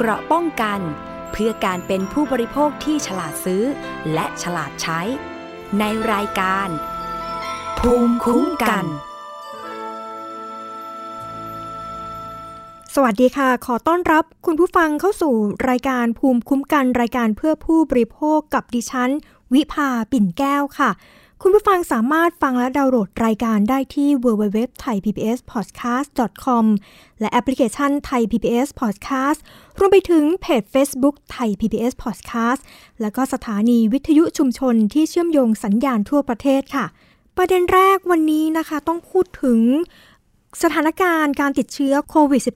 เกราะป้องกัน เพื่อการเป็นผู้บริโภคที่ฉลาดซื้อ และฉลาดใช้ ในรายการ ภูมิคุ้มกันสวัสดีค่ะ ขอต้อนรับคุณผู้ฟังเข้าสู่รายการภูมิคุ้มกันรายการเพื่อผู้บริโภคกับดิฉัน วิภาปิ่นแก้วค่ะ คุณผู้ฟังสามารถฟังและดาวน์โหลดรายการได้ที่ www.thaipbspodcast.com และแอปพลิเคชัน Thai PBS Podcast รวมไปถึงเพจ Facebook Thai PBS Podcast และก็สถานีวิทยุชุมชนที่เชื่อมโยงสัญญาณทั่วประเทศค่ะ ประเด็นแรกวันนี้นะคะต้องพูดถึงสถานการณ์การติดเชื้อโควิด -19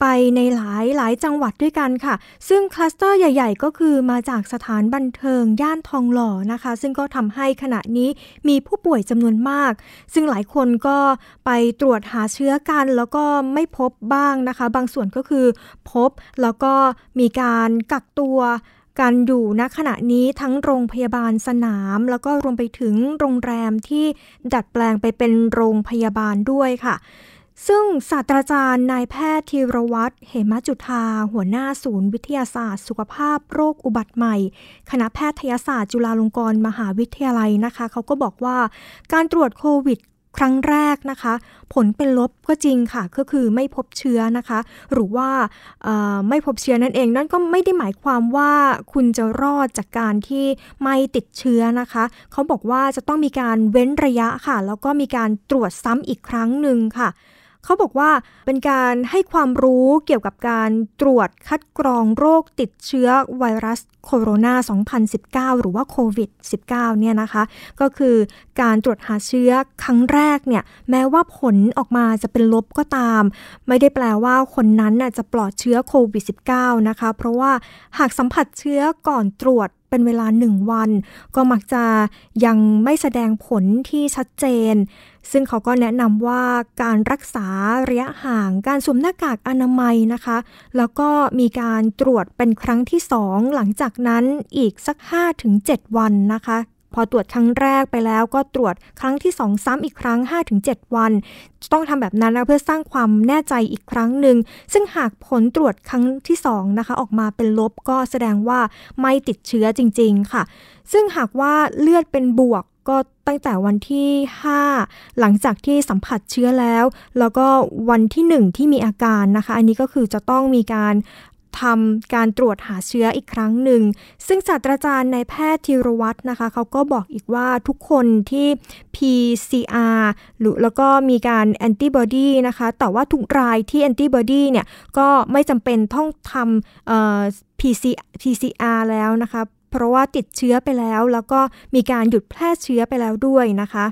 ไปในหลายหลายจังหวัดด้วยกันค่ะ ซึ่งคลัสเตอร์ใหญ่ ๆ ก็คือมาจากสถานบันเทิงย่านทองหล่อนะคะ ซึ่งก็ทำให้ขณะนี้มีผู้ป่วยจำนวนมาก ซึ่งหลายคนก็ไปตรวจหาเชื้อกัน แล้วก็ไม่พบบ้างนะคะ บางส่วนก็คือพบแล้วก็มีการกักตัวกันอยู่ณขณะนี้ทั้งโรงพยาบาลสนาม แล้วก็รวมไปถึงโรงแรมที่ดัดแปลงไปเป็นโรงพยาบาลด้วยค่ะ ซึ่งศาสตราจารย์นายแพทย์ธีรวัตรเหมจุธา หัวหน้าศูนย์วิทยาศาสตร์ สุขภาพโรคอุบัติใหม่ คณะแพทยศาสตร์จุฬาลงกรณ์มหาวิทยาลัยนะคะ เขาก็บอกว่าการตรวจโควิดครั้งแรกนะคะ ผลเป็นลบก็จริงค่ะ ก็คือไม่พบเชื้อนะคะ หรือว่าไม่พบเชื้อนั่นเอง นั่นก็ไม่ได้หมายความว่าคุณจะรอดจากการที่ไม่ติดเชื้อนะคะ เขาบอกว่าจะต้องมีการเว้นระยะค่ะ แล้วก็มีการตรวจซ้ำอีกครั้งหนึ่งค่ะ เขาบอกว่าเป็นการให้ความรู้เกี่ยวกับการตรวจคัดกรองโรคติดเชื้อไวรัสโคโรนา 2019 หรือว่าโควิด -19 เนี่ยนะคะ ก็คือการตรวจหาเชื้อครั้งแรกเนี่ยแม้ว่าผลออกมาจะเป็นลบก็ตาม ไม่ได้แปลว่าคนนั้นจะปลอดเชื้อโควิด -19 นะคะ เพราะว่าหากสัมผัสเชื้อก่อนตรวจเป็นเวลาหนึ่งวัน ก็มักจะยังไม่แสดงผลที่ชัดเจน ซึ่งเขาก็แนะนำว่าการรักษาระยะห่าง การสวมหน้ากากอนามัยนะคะ แล้วก็มีการตรวจเป็นครั้งที่สองหลังจากนั้นอีกสัก 5-7 วันนะคะ พอตรวจครั้งแรกไปแล้วก็ตรวจครั้งที่ 2 ซ้ำอีกครั้ง 5-7 วัน ต้องทำแบบนั้นนะเพื่อสร้างความแน่ใจอีกครั้งหนึ่ง ซึ่งหากผลตรวจครั้งที่2นะคะออกมาเป็นลบก็แสดงว่าไม่ติดเชื้อจริง ๆ ค่ะ ซึ่งหากว่าเลือดเป็นบวกก็ตั้งแต่วันที่ 5 หลังจากที่สัมผัสเชื้อแล้ว แล้วก็วันที่ 1 ที่มีอาการนะคะ อันนี้ก็คือจะต้องมีการ ทำการตรวจหาเชื้ออีกครั้งหนึ่ง ซึ่งศาสตราจารย์ในแพทย์ธีรวัตรนะคะเขาก็บอกอีกว่าทุกคนที่ PCR หรือแล้วก็มีการแอนติบอดีนะคะ แต่ว่าทุกรายที่แอนติบอดีเนี่ยก็ไม่จำเป็นต้องทำ PCR แล้วนะคะ เพราะว่าติดเชื้อไปแล้ว แล้วก็มีการหยุดแพร่เชื้อไปแล้วด้วยนะคะ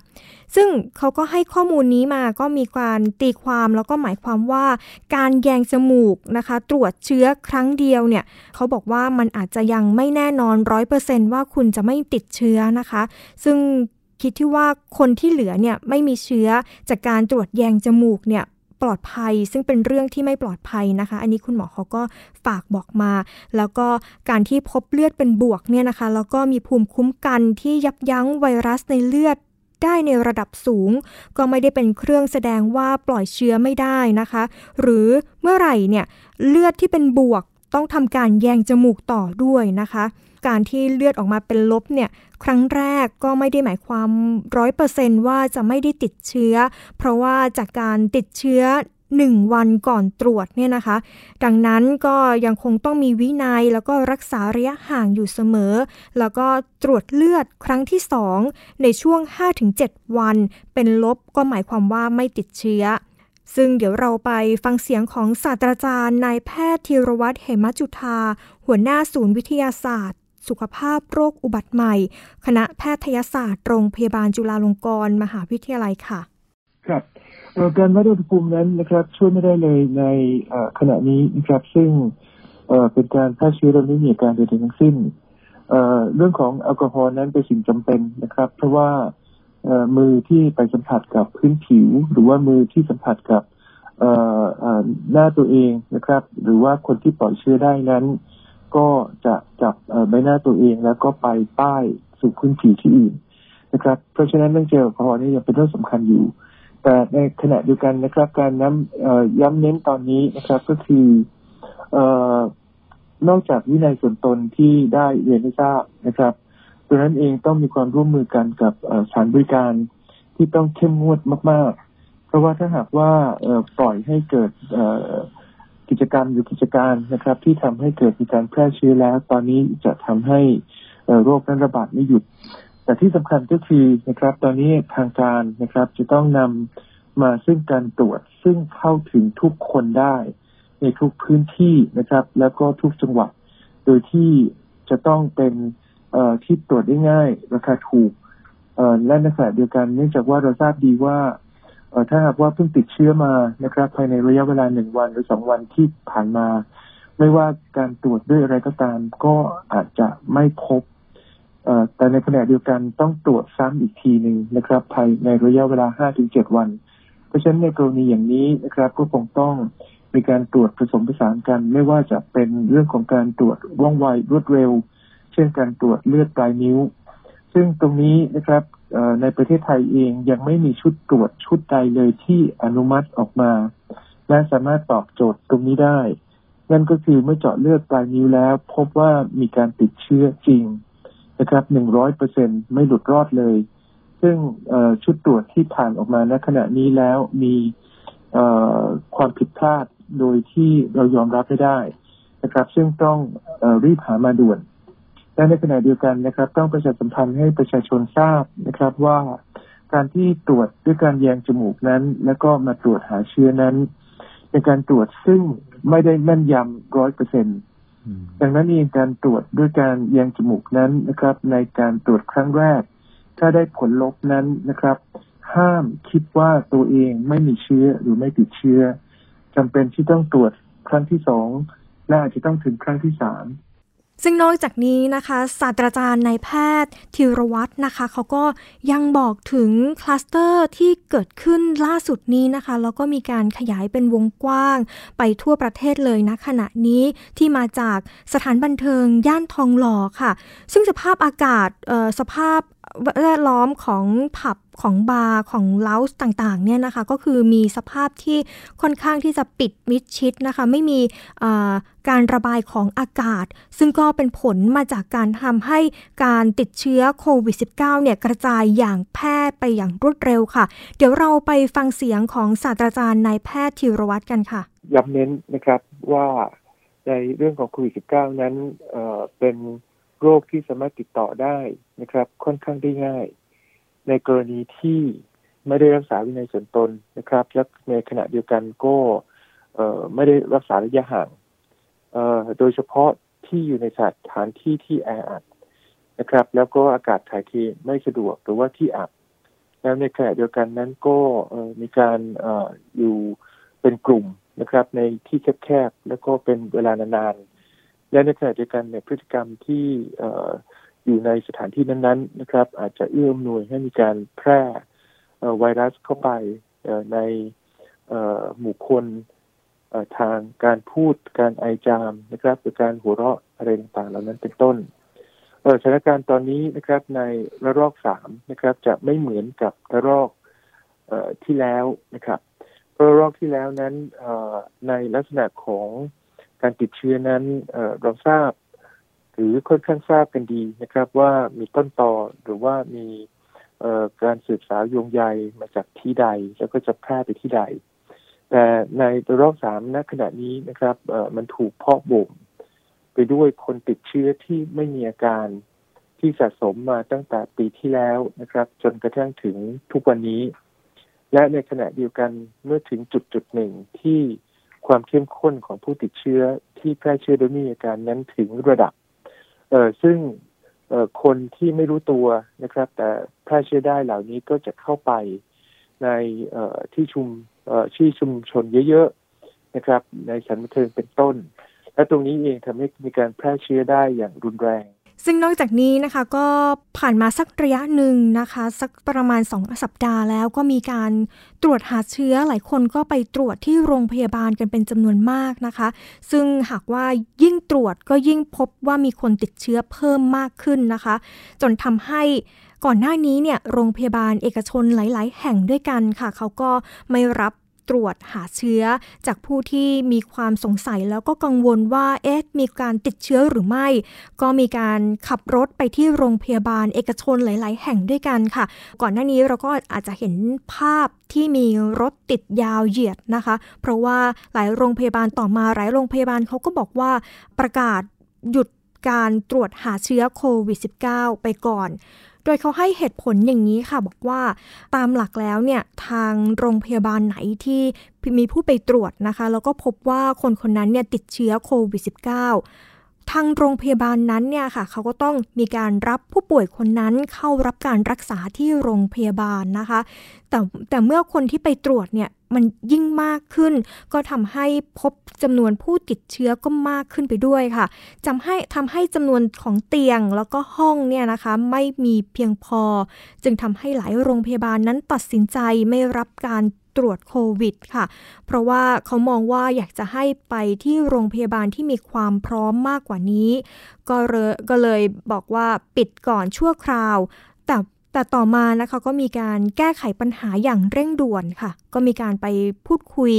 ซึ่งเขาก็ให้ข้อมูลนี้มาก็มีการตีความแล้วก็หมายความว่า การแยงจมูกนะคะ ตรวจเชื้อครั้งเดียวเนี่ยเขาบอกว่ามันอาจจะยังไม่แน่นอนร้อยเปอร์เซนว่าคุณจะไม่ติดเชื้อนะคะ ซึ่งคิดที่ว่าคนที่เหลือเนี่ยไม่มีเชื้อจากการตรวจแยงจมูกเนี่ย ปลอดภัย ซึ่งเป็นเรื่องที่ไม่ปลอดภัยนะคะ อันนี้คุณหมอเขาก็ฝากบอกมา แล้วก็การที่พบเลือดเป็นบวกเนี่ยนะคะ แล้วก็มีภูมิคุ้มกันที่ยับยั้งไวรัสในเลือดได้ในระดับสูง ก็ไม่ได้เป็นเครื่องแสดงว่าปล่อยเชื้อไม่ได้นะคะ หรือเมื่อไหร่เนี่ยเลือดที่เป็นบวกต้องทำการแยงจมูกต่อด้วยนะคะ การที่เลือดออกมาเป็นลบเนี่ยครั้งแรกก็ไม่ได้หมายความร้อยเปอร์เซนว่าจะไม่ได้ติดเชื้อ เพราะว่าจากการติดเชื้อหนึ่งวันก่อนตรวจเนี่ยนะคะ ดังนั้นก็ยังคงต้องมีวินัยแล้วก็รักษาระยะห่างอยู่เสมอ แล้วก็ตรวจเลือดครั้งที่สองในช่วง 5-7 วัน เป็นลบก็หมายความว่าไม่ติดเชื้อ ซึ่งเดี๋ยวเราไปฟังเสียงของศาสตราจารย์นายแพทย์ธีรวัตรเหมจุธา หัวหน้าศูนย์วิทยาศาสตร์ สุขภาพโรคอุบัติใหม่ คณะแพทยศาสตร์โรงพยาบาลจุฬาลงกรณ์มหาวิทยาลัยค่ะ ครับการวัดอุณหภูมินั้นนะครับช่วยไม่ได้เลยในขณะนี้นะครับซึ่งเป็นการแพร่เชื้อโดยไม่มีอาการใดๆทั้งสิ้นเรื่องของแอลกอฮอล์นั้นเป็นสิ่งจำเป็นนะครับ เพราะว่ามือที่ไปสัมผัสกับพื้นผิว หรือว่ามือที่สัมผัสกับหน้าตัวเองนะครับ หรือว่าคนที่ปล่อยเชื้อได้นั้น ก็จะจับใบหน้าตัวเองแล้วก็ไปป้ายสู่พื้นผิวที่อื่นนะครับ เพราะฉะนั้นเรื่องเจลแอลกอฮอล์นี่ยังเป็นเรื่องสำคัญอยู่ แต่ในขณะเดียวกันนะครับ การน้ำย้ำเน้นตอนนี้นะครับ ก็คือเอ่อนอกจากวินัยส่วนตนที่ได้เรียนให้ทราบนะครับตัวนั้นเองต้องมีความร่วมมือกันกับสถานบริการที่ต้องเข้มงวดมาก ๆ เพราะว่าถ้าหากว่าปล่อยให้เกิด กิจกรรมอยู่กิจการนะครับ ที่ทำให้เกิดมีการแพร่เชื้อแล้ว ตอนนี้จะทำให้โรคนั้นระบาดไม่หยุด แต่ที่สำคัญก็คือนะครับ ตอนนี้ทางการนะครับ จะต้องนำมาซึ่งการตรวจซึ่งเข้าถึงทุกคนได้ ในทุกพื้นที่นะครับ แล้วก็ทุกจังหวัด โดยที่จะต้องเป็นที่ตรวจได้ง่าย ราคาถูกและในขณะเดียวกันเนื่องจากว่าเราทราบดีว่า ถ้าหากว่าเพิ่งติดเชื้อมานะครับ ภายในระยะเวลาหนึ่งวันหรือสองวันที่ผ่านมา ไม่ว่าการตรวจด้วยอะไรก็ตาม ก็อาจจะไม่พบแต่ในขณะเดียวกันต้องตรวจซ้ำอีกทีหนึ่งนะครับ ภายในระยะเวลาห้าถึงเจ็ดวัน เพราะฉะนั้นในกรณีอย่างนี้นะครับ ก็คงต้องมีการตรวจผสมผสานกัน ไม่ว่าจะเป็นเรื่องของการตรวจว่องไวรวดเร็ว เช่นการตรวจเลือดปลายนิ้ว ซึ่งตรงนี้นะครับในประเทศไทยเองยังไม่มีชุดตรวจชุดใดเลยที่อนุมัติออกมา และสามารถตอบโจทย์ตรงนี้ได้ นั่นก็คือเมื่อเจาะเลือดปลายนิ้วแล้ว พบว่ามีการติดเชื้อจริงนะครับหนึ่งร้อยเปอร์เซ็นไม่หลุดรอดเลย ซึ่งชุดตรวจที่ผ่านออกมาณขณะนี้แล้วมีความผิดพลาดโดยที่เรายอมรับไม่ได้นะครับ ซึ่งต้องอรีบหามาด่วน และในขณะเดียวกันนะครับ ต้องประชาสัมพันธ์ให้ประชาชนทราบนะครับว่าการที่ตรวจด้วยการแยงจมูกนั้น แล้วก็มาตรวจหาเชื้อนั้น เป็นการตรวจซึ่งไม่ได้แม่นยำร้อยเปอร์เซ็นต์ดังนั้นเองการตรวจด้วยการแยงจมูกนั้นนะครับ ในการตรวจครั้งแรก ถ้าได้ผลลบนั้นนะครับ ห้ามคิดว่าตัวเองไม่มีเชื้อหรือไม่ติดเชื้อจำเป็นที่ต้องตรวจครั้งที่สองและอาจจะต้องถึงครั้งที่สาม ซึ่งนอกจากนี้นะคะศาสตราจารย์นายแพทย์ธีรวัตรนะคะเขาก็ยังบอกถึงคลัสเตอร์ที่เกิดขึ้นล่าสุดนี้นะคะแล้วก็มีการขยายเป็นวงกว้างไปทั่วประเทศเลยนะขณะนี้ที่มาจากสถานบันเทิงย่านทองหล่อค่ะ ซึ่งสภาพอากาศสภาพ แวดล้อมของผับของบาร์ของเล้าต่างๆเนี่ยนะคะก็คือมีสภาพที่ค่อนข้างที่จะปิดมิดชิดนะคะไม่มีการระบายของอากาศ ซึ่งก็เป็นผลมาจากการทำให้การติดเชื้อโควิด -19 เนี่ยกระจายอย่างแพร่ไปอย่างรวดเร็วค่ะ เดี๋ยวเราไปฟังเสียงของศาสตราจารย์นายแพทย์ธีรวัตรกันค่ะย้ำเน้นนะครับว่าในเรื่องของโควิด -19 นั้นเเป็น โรคที่สามารถติดต่อได้นะครับ ค่อนข้างได้ง่าย ในกรณีที่ไม่ได้รักษาวินัยส่วนตนนะครับและในขณะเดียวกันก็ไม่ได้รักษาระยะห่างโดยเฉพาะที่อยู่ในสถานที่ที่แออัดนะครับ แล้วก็อากาศถ่ายเทไม่สะดวกหรือว่าที่อับ แล้วในขณะเดียวกันนั้นก็มีการออยู่เป็นกลุ่มนะครับ ในที่แคบๆแล้วก็เป็นเวลานานๆ และในขณะเดียวกันเนี่ยพฤติกรรมที่อยู่ในสถานที่นั้นๆนะครับ อาจจะเอื้อมหน่วยให้มีการแพร่ไวรัสเข้าไปในหมู่คนทางการพูดการไอจามนะครับหรือการหัวเราะอะไรต่างๆเหล่านั้นเป็นต้นสถานการณ์ตอนนี้นะครับในระลอกสามนะครับ จะไม่เหมือนกับระลอกที่แล้วนะครับระลอกที่แล้วนั้นในลักษณะของ การติดเชื้อนั้นเราทราบ หรือค่อนข้างทราบกันดีนะครับ ว่ามีต้นตอหรือว่ามีการสืบสาวโยงใยมาจากที่ใด แล้วก็จะแพร่ไปที่ใด แต่ในตัวรอบสามณขณะนี้นะครับมันถูกเพาะบ่มไปด้วยคนติดเชื้อที่ไม่มีอาการที่สะสมมาตั้งแต่ปีที่แล้วนะครับ จนกระทั่งถึงทุกวันนี้ และในขณะเดียวกันเมื่อถึงจุดจุดหนึ่งที่ ความเข้มข้นของผู้ติดเชื้อที่แพร่เชื้อโดยมีอาการนั้นถึงระดับเอ่อซึ่งเอ่อคนที่ไม่รู้ตัวนะครับ แต่แพร่เชื้อได้เหล่านี้ก็จะเข้าไปในเอ่อที่ชุมเอ่อที่ชุมชนเยอะๆนะครับ ในสถานบันเทิงเป็นต้น และตรงนี้เองทำให้มีการแพร่เชื้อได้อย่างรุนแรง ซึ่งนอกจากนี้นะคะก็ผ่านมาสักระยะหนึ่งนะคะ สักประมาณ 2 สัปดาห์แล้วก็มีการตรวจหาเชื้อหลายคนก็ไปตรวจที่โรงพยาบาลกันเป็นจำนวนมากนะคะ ซึ่งหากว่ายิ่งตรวจก็ยิ่งพบว่ามีคนติดเชื้อเพิ่มมากขึ้นนะคะ จนทำให้ก่อนหน้านี้เนี่ยโรงพยาบาลเอกชนหลาย ๆ แห่งด้วยกันค่ะ เขาก็ไม่รับ ตรวจหาเชื้อ จากผู้ที่มีความสงสัยแล้วก็กังวลว่าเอ๊ะมีการติดเชื้อหรือไม่ ก็มีการขับรถไปที่โรงพยาบาลเอกชนหลาย ๆ แห่งด้วยกันค่ะ ก่อนหน้านี้เราก็อาจจะเห็นภาพที่มีรถติดยาวเหยียดนะคะ เพราะว่าหลายโรงพยาบาลต่อมาหลายโรงพยาบาลเขาก็บอกว่าประกาศหยุดการตรวจหาเชื้อโควิด -19 ไปก่อน โดยเขาให้เหตุผลอย่างนี้ค่ะ บอกว่าตามหลักแล้วเนี่ยทางโรงพยาบาลไหนที่มีผู้ไปตรวจนะคะ แล้วก็พบว่าคนคนนั้นเนี่ยติดเชื้อโควิด -19 ทางโรงพยาบาลนั้นเนี่ยค่ะเขาก็ต้องมีการรับผู้ป่วยคนนั้นเข้ารับการรักษาที่โรงพยาบาลนะคะ แต่แต่เมื่อคนที่ไปตรวจเนี่ยมันยิ่งมากขึ้น ก็ทำให้พบจำนวนผู้ติดเชื้อก็มากขึ้นไปด้วยค่ะจำให้ทำให้จำนวนของเตียงแล้วก็ห้องเนี่ยนะคะไม่มีเพียงพอ จึงทำให้หลายโรงพยาบาลนั้นตัดสินใจไม่รับการ ตรวจโควิดค่ะ เพราะว่าเขามองว่าอยากจะให้ไปที่โรงพยาบาลที่มีความพร้อมมากกว่านี้ ก็เลยก็เลยบอกว่าปิดก่อนชั่วคราว แต่แต่ต่อมานะคะก็มีการแก้ไขปัญหาอย่างเร่งด่วนค่ะ ก็มีการไปพูดคุย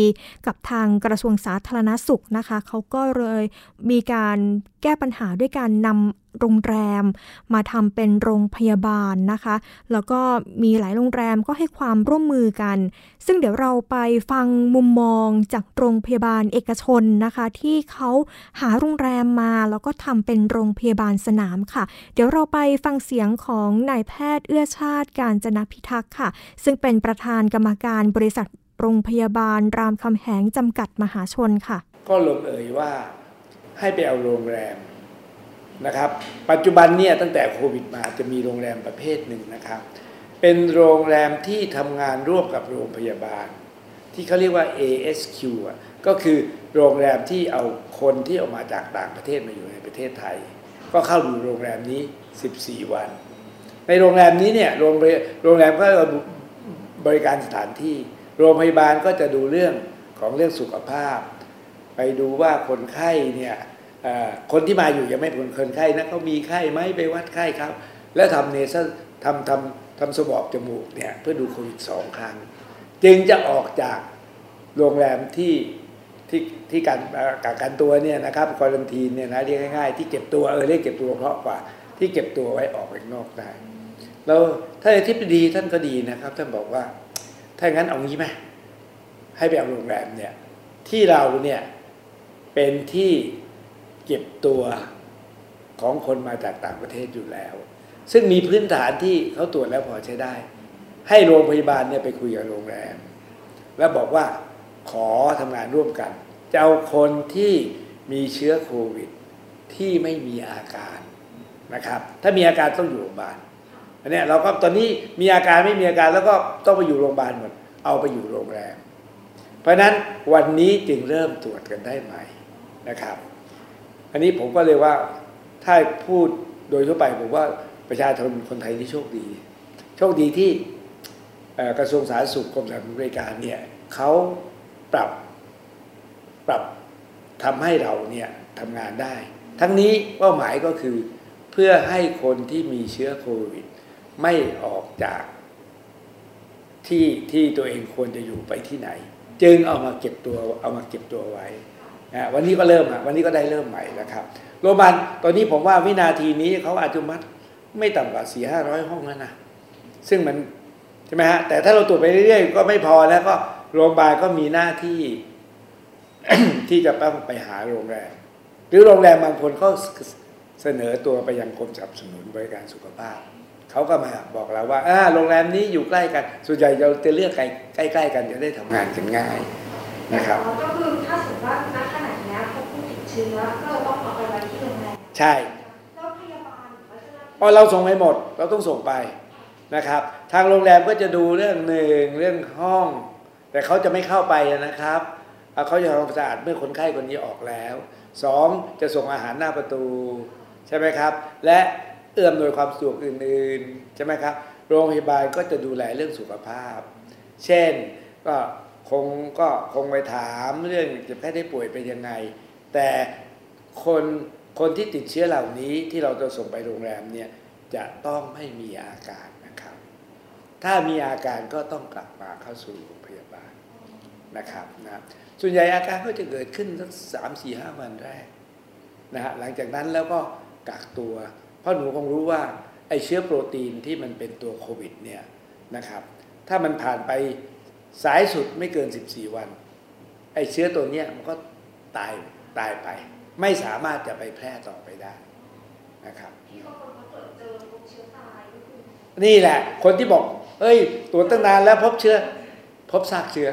กับทางกระทรวงสาธารณสุขนะคะ เขาก็เลยมีการแก้ปัญหาด้วยการนำ โรงแรม มาทำเป็นโรงพยาบาลนะคะ แล้วก็มีหลายโรงแรมก็ให้ความร่วมมือกัน ซึ่งเดี๋ยวเราไปฟังมุมมองจากโรงพยาบาลเอกชนนะคะ ที่เขาหาโรงแรมมา แล้วก็ทำเป็นโรงพยาบาลสนามค่ะ เดี๋ยวเราไปฟังเสียงของนายแพทย์เอื้อชาติการจนพิทักษ์ค่ะ ซึ่งเป็นประธานกรรมการบริษัทโรงพยาบาลรามคำแหงจำกัดมหาชนค่ะ ก็ลงเอ่ยว่าให้ไปเอาโรงแรม นะครับ ปัจจุบันเนี่ยตั้งแต่โควิดมาจะมีโรงแรมประเภทหนึ่งนะครับ เป็นโรงแรมที่ทำงานร่วมกับโรงพยาบาล ที่เขาเรียกว่า ASQ ก็คือโรงแรมที่เอาคนที่ออกมาจากต่างประเทศมาอยู่ในประเทศไทย ก็เข้าอยู่โรงแรมนี้ 14 วัน ในโรงแรมนี้เนี่ยโรงโรงแรมก็บริการสถานที่ โรงพยาบาลก็จะดูเรื่องของเรื่องสุขภาพ ไปดูว่าคนไข้เนี่ย คนที่มาอยู่ยังไม่เป็นคนไข้นะเขามีไข้ไหมไปวัดไข้ครับ แล้วทำเนสทำทำทำสวอบจมูกเนี่ยเพื่อดูโควิดสองครั้ง จึงจะออกจากโรงแรมที่ที่ที่การกักกันตัวเนี่ยนะครับคอรันทีนเนี่ยนะเรียกง่ายๆที่เก็บตัวเออเรียกเก็บตัวเพราะกว่า ที่เก็บตัวไว้ออกไปนอกได้แล้วถ้าทิพดีท่านก็ดีนะครับ ท่านบอกว่า ถ้างั้นเอางี้ไหมให้ไปเอาโรงแรมเนี่ยที่เราเนี่ยเป็นที่ เก็บตัวของคนมาจากต่างประเทศอยู่แล้ว ซึ่งมีพื้นฐานที่เขาตรวจแล้วพอใช้ได้ ให้โรงพยาบาลเนี่ยไปคุยกับโรงแรม แล้วบอกว่าขอทำงานร่วมกัน จะเอาคนที่มีเชื้อโควิดที่ไม่มีอาการนะครับ ถ้ามีอาการต้องอยู่โรงพยาบาลอันนี้เราก็ตอนนี้มีอาการไม่มีอาการแล้วก็ต้องไปอยู่โรงพยาบาลหมดเอาไปอยู่โรงแรม เพราะนั้นวันนี้จึงเริ่มตรวจกันได้ใหม่นะครับ อันนี้ผมก็เลยว่าถ้าพูดโดยทั่วไปผมว่าประชาชนคนไทยที่โชคดี โชคดีที่กระทรวงสาธารณสุขกรมสาธารณบริการเนี่ยเขาปรับปรับทำให้เราเนี่ยทำงานได้ ทั้งนี้เป้าหมายก็คือเพื่อให้คนที่มีเชื้อโควิด ไม่ออกจากที่ที่ตัวเองควรจะอยู่ไปที่ไหน จึงเอามาเก็บตัวเอามาเก็บตัวไว้ วันนี้ก็เริ่มวันนี้ก็ได้เริ่มใหม่แล้วครับโรงพยาบาลตอนนี้ผมว่าวินาทีนี้เขาอาจจะมัดไม่ต่ำกว่าสี่ห้าร้อยห้องแล้วนะซึ่งมันใช่ไหมฮะแต่ถ้าเราตรวจไปเรื่อยๆก็ไม่พอแล้วก็โรงพยาบาลก็มีหน้าที่ที่จะต้องไปหาโรงแรม หรือโรงแรมบางคนก็เสนอตัวไปยังกรมสนับสนุนบริการสุขภาพเขาก็มาบอกเราว่าโรงแรมนี้อยู่ใกล้กัน ส่วนใหญ่เราจะเลือกใกล้ๆกันจะได้ทำงานกันง่าย นะครับก็คือถ้าสมมติว่าณขณะนี้พบผู้ติดเชื้อก็ต้องเอาไปไว้ที่โรงแรมใช่แล้วพยาบาลพอเราส่งไปหมดเราต้องส่งไปนะครับ ทางโรงแรมก็จะดูเรื่องหนึ่งเรื่องห้อง แต่เขาจะไม่เข้าไปนะครับเขาจะทำความสะอาดเมื่อคนไข้คนนี้ออกแล้วสองจะส่งอาหารหน้าประตูใช่ไหมครับ และเอื้อมโดยความสะดวกอื่นๆใช่ไหมครับ โรงพยาบาลก็จะดูแลเรื่องสุขภาพ เช่นก็ คงก็คงไปถามเรื่องเจ็บแค่ได้ป่วยเป็นยังไง แต่คนคนที่ติดเชื้อเหล่านี้ที่เราจะส่งไปโรงแรมเนี่ยจะต้องไม่มีอาการนะครับ ถ้ามีอาการก็ต้องกลับมาเข้าสู่โรงพยาบาลนะครับนะส่วนใหญ่อาการก็จะเกิดขึ้นสักสามสี่ห้าวันแรกนะฮะหลังจากนั้นแล้วก็กักตัว เพราะหนูคงรู้ว่าไอเชื้อโปรตีนที่มันเป็นตัวโควิดเนี่ยนะครับ ถ้ามันผ่านไป สายสุดไม่เกิน 14 วัน ไอเชื้อตัวเนี้ยมันก็ตายตายไป ไม่สามารถจะไปแพร่ต่อไปได้นะครับนี่แหละ คนที่บอก เอ้ยตรวจตั้งนานแล้วพบเชื้อ พบซากเชื้อ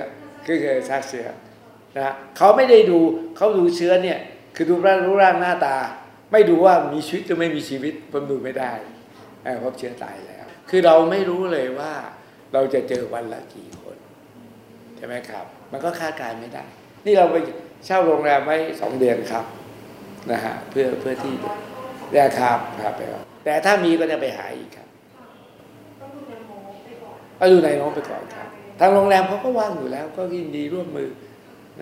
คือคือซากเชื้อนะเขาไม่ได้ดูเขาดูเชื้อเนี่ย คือดูร่างรูปร่างหน้าตา ไม่ดูว่ามีชีวิตหรือไม่มีชีวิตผมดูไม่ได้พบเชื้อตายแล้ว คือเราไม่รู้เลยว่า เราจะเจอวันละกี่คน ช่ไหมครับ มันก็คาดการไม่ได้ นี่เราไปเช่าโรงแรมไว้สองเดือนครับนะฮะเพื่อเพื่อที่ได้ครับครับไปแต่ถ้ามีก็จะไปหาอีกครับก็ดูในน้องไปก่อนครับ ทางโรงแรมเขาก็ว่างอยู่แล้ว ก็ยินดีร่วมมือ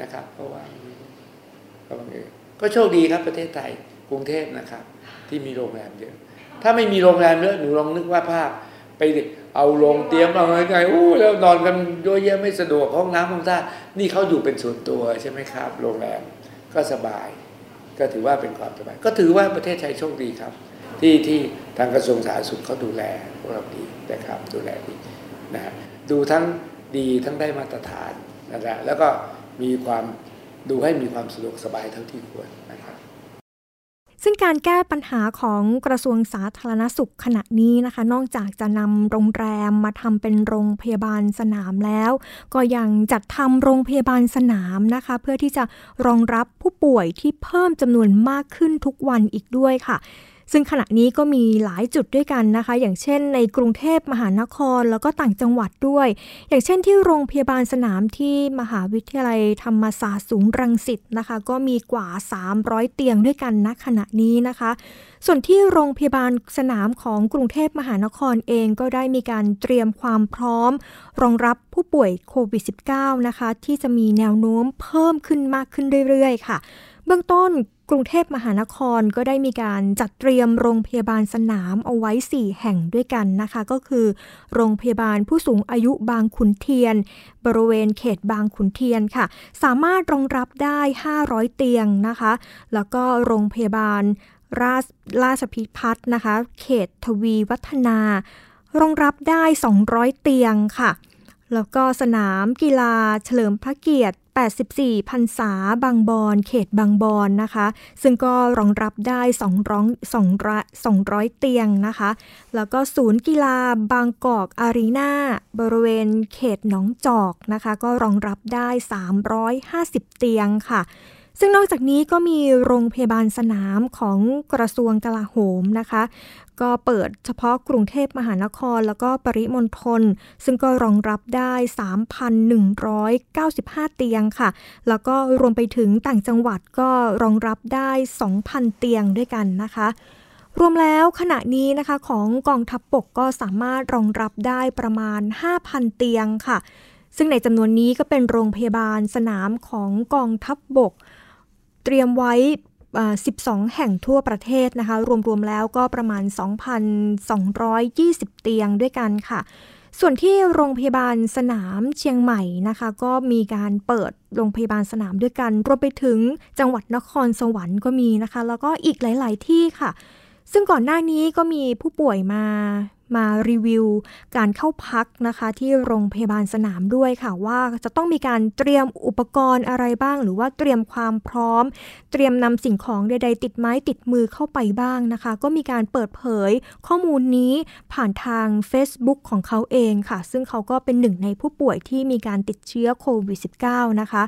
นะครับก็ว่างก็ว่างก็โชคดีครับประเทศไทยกรุงเทพนะครับ ที่มีโรงแรมเยอะ ถ้าไม่มีโรงแรมเยอะหนูลองนึกว่าภาพไป เอาลงเตรียมเอาไงอู้แล้วนอนกันเยอะแยะไม่สะดวกห้องน้ำห้องท่านี่เขาอยู่เป็นส่วนตัวใช่ไหมครับ โรงแรมก็สบาย ก็ถือว่าเป็นความสบาย ก็ถือว่าประเทศไทยโชคดีครับ ที่ที่ทางกระทรวงสาธารณสุขเขาดูแลพวกเราดีนะครับดูแลดีนะฮะดูทั้งดีทั้งได้มาตรฐานนะฮะแล้วก็มีความดูให้มีความสะดวกสบายเท่าที่ควร ซึ่งการแก้ปัญหาของกระทรวงสาธารณสุขขณะนี้นะคะ นอกจากจะนำโรงแรมมาทำเป็นโรงพยาบาลสนามแล้ว ก็ยังจัดทำโรงพยาบาลสนามนะคะ เพื่อที่จะรองรับผู้ป่วยที่เพิ่มจำนวนมากขึ้นทุกวันอีกด้วยค่ะ ซึ่งขณะนี้ก็มีหลายจุดด้วยกันนะคะ อย่างเช่นในกรุงเทพมหานครแล้วก็ต่างจังหวัดด้วย อย่างเช่นที่โรงพยาบาลสนามที่มหาวิทยาลัยธรรมศาสตร์สูงรังสิตนะคะ ก็มีกว่า 300 เตียงด้วยกันณขณะนี้นะคะ ส่วนที่โรงพยาบาลสนามของกรุงเทพมหานครเองก็ได้มีการเตรียมความพร้อม รองรับผู้ป่วยโควิด -19 นะคะ ที่จะมีแนวโน้มเพิ่มขึ้นมากขึ้นเรื่อยๆ ค่ะ เบื้องต้น กรุงเทพมหานครก็ได้มีการจัดเตรียมโรงพยาบาลสนามเอาไว้ 4 แห่งด้วยกันนะคะ ก็คือ โรงพยาบาลผู้สูงอายุบางขุนเทียน บริเวณเขตบางขุนเทียนค่ะ สามารถรองรับได้ 500 เตียงนะคะ แล้วก็โรงพยาบาลราชราชพิพัฒน์นะคะ เขตทวีวัฒนารองรับได้ 200 เตียงค่ะแล้วก็สนามกีฬาเฉลิมพระเกียรติ 84พันษาบางบอนเขตบางบอนนะคะ ซึ่งก็รองรับได้200 200 เตียงนะคะ แล้วก็ศูนย์กีฬาบางกอกอารีนาบริเวณเขตหนองจอกนะคะ ก็รองรับได้ 350 เตียงค่ะซึ่งนอกจากนี้ก็มีโรงพยาบาลสนามของกระทรวงกลาโหมนะคะ ก็เปิดเฉพาะกรุงเทพมหานครแล้วก็ปริมณฑลซึ่งก็รองรับได้ 3,195 เตียงค่ะ แล้วก็รวมไปถึงต่างจังหวัดก็รองรับได้ 2,000 เตียงด้วยกันนะคะรวมแล้วขณะนี้นะคะของกองทัพบบกก็สามารถรองรับได้ประมาณ 5,000 เตียงค่ะ ซึ่งในจำนวนนี้ก็เป็นโรงพยาบาลสนามของกองทัพบบก เตรียมไว้ 12 แห่งทั่วประเทศนะคะ รวม ๆ แล้วก็ประมาณ 2,220 เตียงด้วยกันค่ะ ส่วนที่โรงพยาบาลสนามเชียงใหม่นะคะ ก็มีการเปิดโรงพยาบาลสนามด้วยกัน รวมไปถึงจังหวัดนครสวรรค์ก็มีนะคะ แล้วก็อีกหลาย ๆ ที่ค่ะ ซึ่งก่อนหน้านี้ก็มีผู้ป่วยมา มารีวิว การเข้าพักนะคะที่โรงพยาบาลสนามด้วยค่ะ ว่าจะต้องมีการเตรียมอุปกรณ์อะไรบ้าง หรือว่าเตรียมความพร้อม เตรียมนำสิ่งของใด ๆ ติดไม้ติดมือเข้าไปบ้างนะคะ ก็มีการเปิดเผยข้อมูลนี้ผ่านทาง Facebook ของเขาเองค่ะ ซึ่งเขาก็เป็นหนึ่งในผู้ป่วยที่มีการติดเชื้อโควิด -19 นะคะ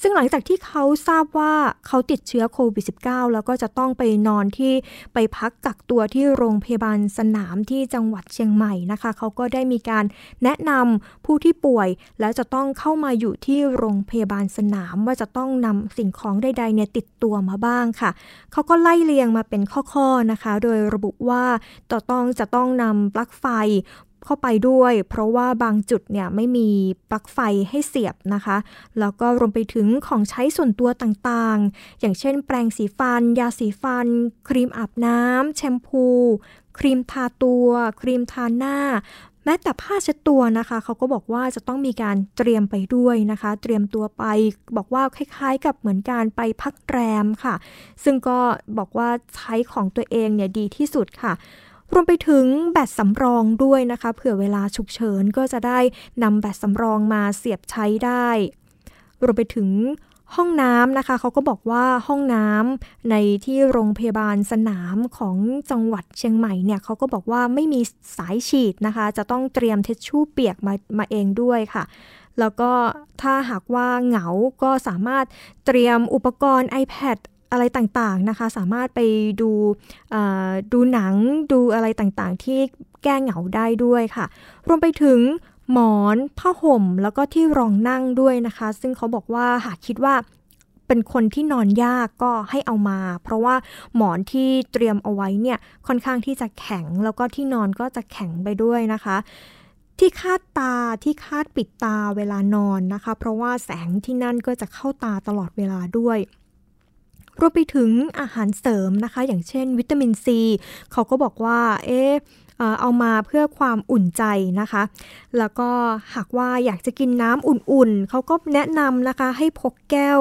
ซึ่งหลังจากที่เขาทราบว่าเขาติดเชื้อโควิด -19 แล้วก็จะต้องไปนอนที่ไปพักกักตัวที่โรงพยาบาลสนามที่จังหวัดเชียงใหม่นะคะ เขาก็ได้มีการแนะนำผู้ที่ป่วย แล้วจะต้องเข้ามาอยู่ที่โรงพยาบาลสนามว่าจะต้องนำสิ่งของใดๆเนี่ยติดตัวมาบ้างค่ะ เขาก็ไล่เรียงมาเป็นข้อๆนะคะ โดยระบุว่าจะต้องจะต้องนำปลั๊กไฟ เข้าไปด้วย เพราะว่าบางจุดเนี่ยไม่มีปลั๊กไฟให้เสียบนะคะ แล้วก็รวมไปถึงของใช้ส่วนตัวต่างๆ อย่างเช่นแปรงสีฟัน ยาสีฟัน ครีมอาบน้ำแชมพู ครีมทาตัว ครีมทาหน้า แม้แต่ผ้าเช็ดตัวนะคะ เขาก็บอกว่าจะต้องมีการเตรียมไปด้วยนะคะ เตรียมตัวไป บอกว่าคล้ายๆ กับเหมือนการไปพักแรมค่ะ ซึ่งก็บอกว่าใช้ของตัวเองเนี่ยดีที่สุดค่ะ รวมไปถึงแบตสำรองด้วยนะคะ เผื่อเวลาฉุกเฉินก็จะได้นำแบตสำรองมาเสียบใช้ได้ รวมไปถึงห้องน้ำนะคะเขาก็บอกว่าห้องน้ำในที่โรงพยาบาลสนามของจังหวัดเชียงใหม่เนี่ยเขาก็บอกว่าไม่มีสายฉีดนะคะ จะต้องเตรียมเทชชู่เปียกมามาเองด้วยค่ะ แล้วก็ถ้าหากว่าเหงาก็สามารถเตรียมอุปกรณ์ iPad อะไรต่างๆนะคะ สามารถไปดูดูหนังดูอะไรต่างๆ ที่แก้เหงาได้ด้วยค่ะ รวมไปถึงหมอนผ้าห่มแล้วก็ที่รองนั่งด้วยนะคะ ซึ่งเขาบอกว่าหากคิดว่าเป็นคนที่นอนยากก็ให้เอามา เพราะว่าหมอนที่เตรียมเอาไว้เนี่ยค่อนข้างที่จะแข็ง แล้วก็ที่นอนก็จะแข็งไปด้วยนะคะ ที่คาดตาที่คาดปิดตาเวลานอนนะคะ เพราะว่าแสงที่นั่นก็จะเข้าตาตลอดเวลาด้วย รวมไปถึงอาหารเสริมนะคะ อย่างเช่น วิตามินซี เขาก็บอกว่า เอ๊เอามาเพื่อความอุ่นใจนะคะ แล้วก็หากว่าอยากจะกินน้ำอุ่นๆ เขาก็แนะนำนะคะให้พกแก้ว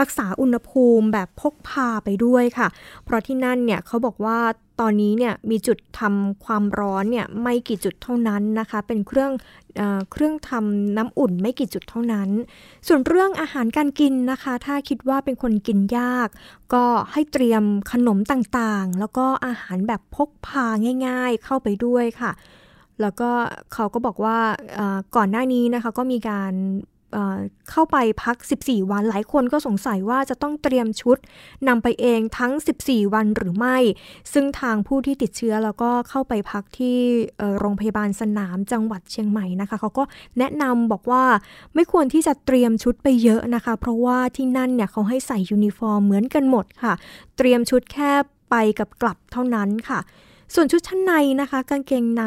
รักษาอุณหภูมิแบบพกพาไปด้วยค่ะ เพราะที่นั่นเนี่ยเขาบอกว่า ตอนนี้เนี่ยมีจุดทำความร้อนเนี่ยไม่กี่จุดเท่านั้นนะคะ เป็นเครื่องเอเครื่องทำน้ำอุ่นไม่กี่จุดเท่านั้น ส่วนเรื่องอาหารการกินนะคะ ถ้าคิดว่าเป็นคนกินยาก ก็ให้เตรียมขนมต่างๆ แล้วก็อาหารแบบพกพาง่าย ๆ เข้าไปด้วยค่ะ แล้วก็เขาก็บอกว่าก่อนหน้านี้นะคะก็มีการ เข้าไปพัก 14 วัน หลายคนก็สงสัยว่าจะต้องเตรียมชุดนำไปเองทั้ง 14 วันหรือไม่ ซึ่งทางผู้ที่ติดเชื้อแล้วก็เข้าไปพักที่โรงพยาบาลสนามจังหวัดเชียงใหม่นะคะ เขาก็แนะนำบอกว่าไม่ควรที่จะเตรียมชุดไปเยอะนะคะ เพราะว่าที่นั่นเนี่ยเขาให้ใส่ยูนิฟอร์มเหมือนกันหมดค่ะ เตรียมชุดแค่ไปกับกลับเท่านั้นค่ะ ส่วนชุดชั้นในนะคะ กางเกงใน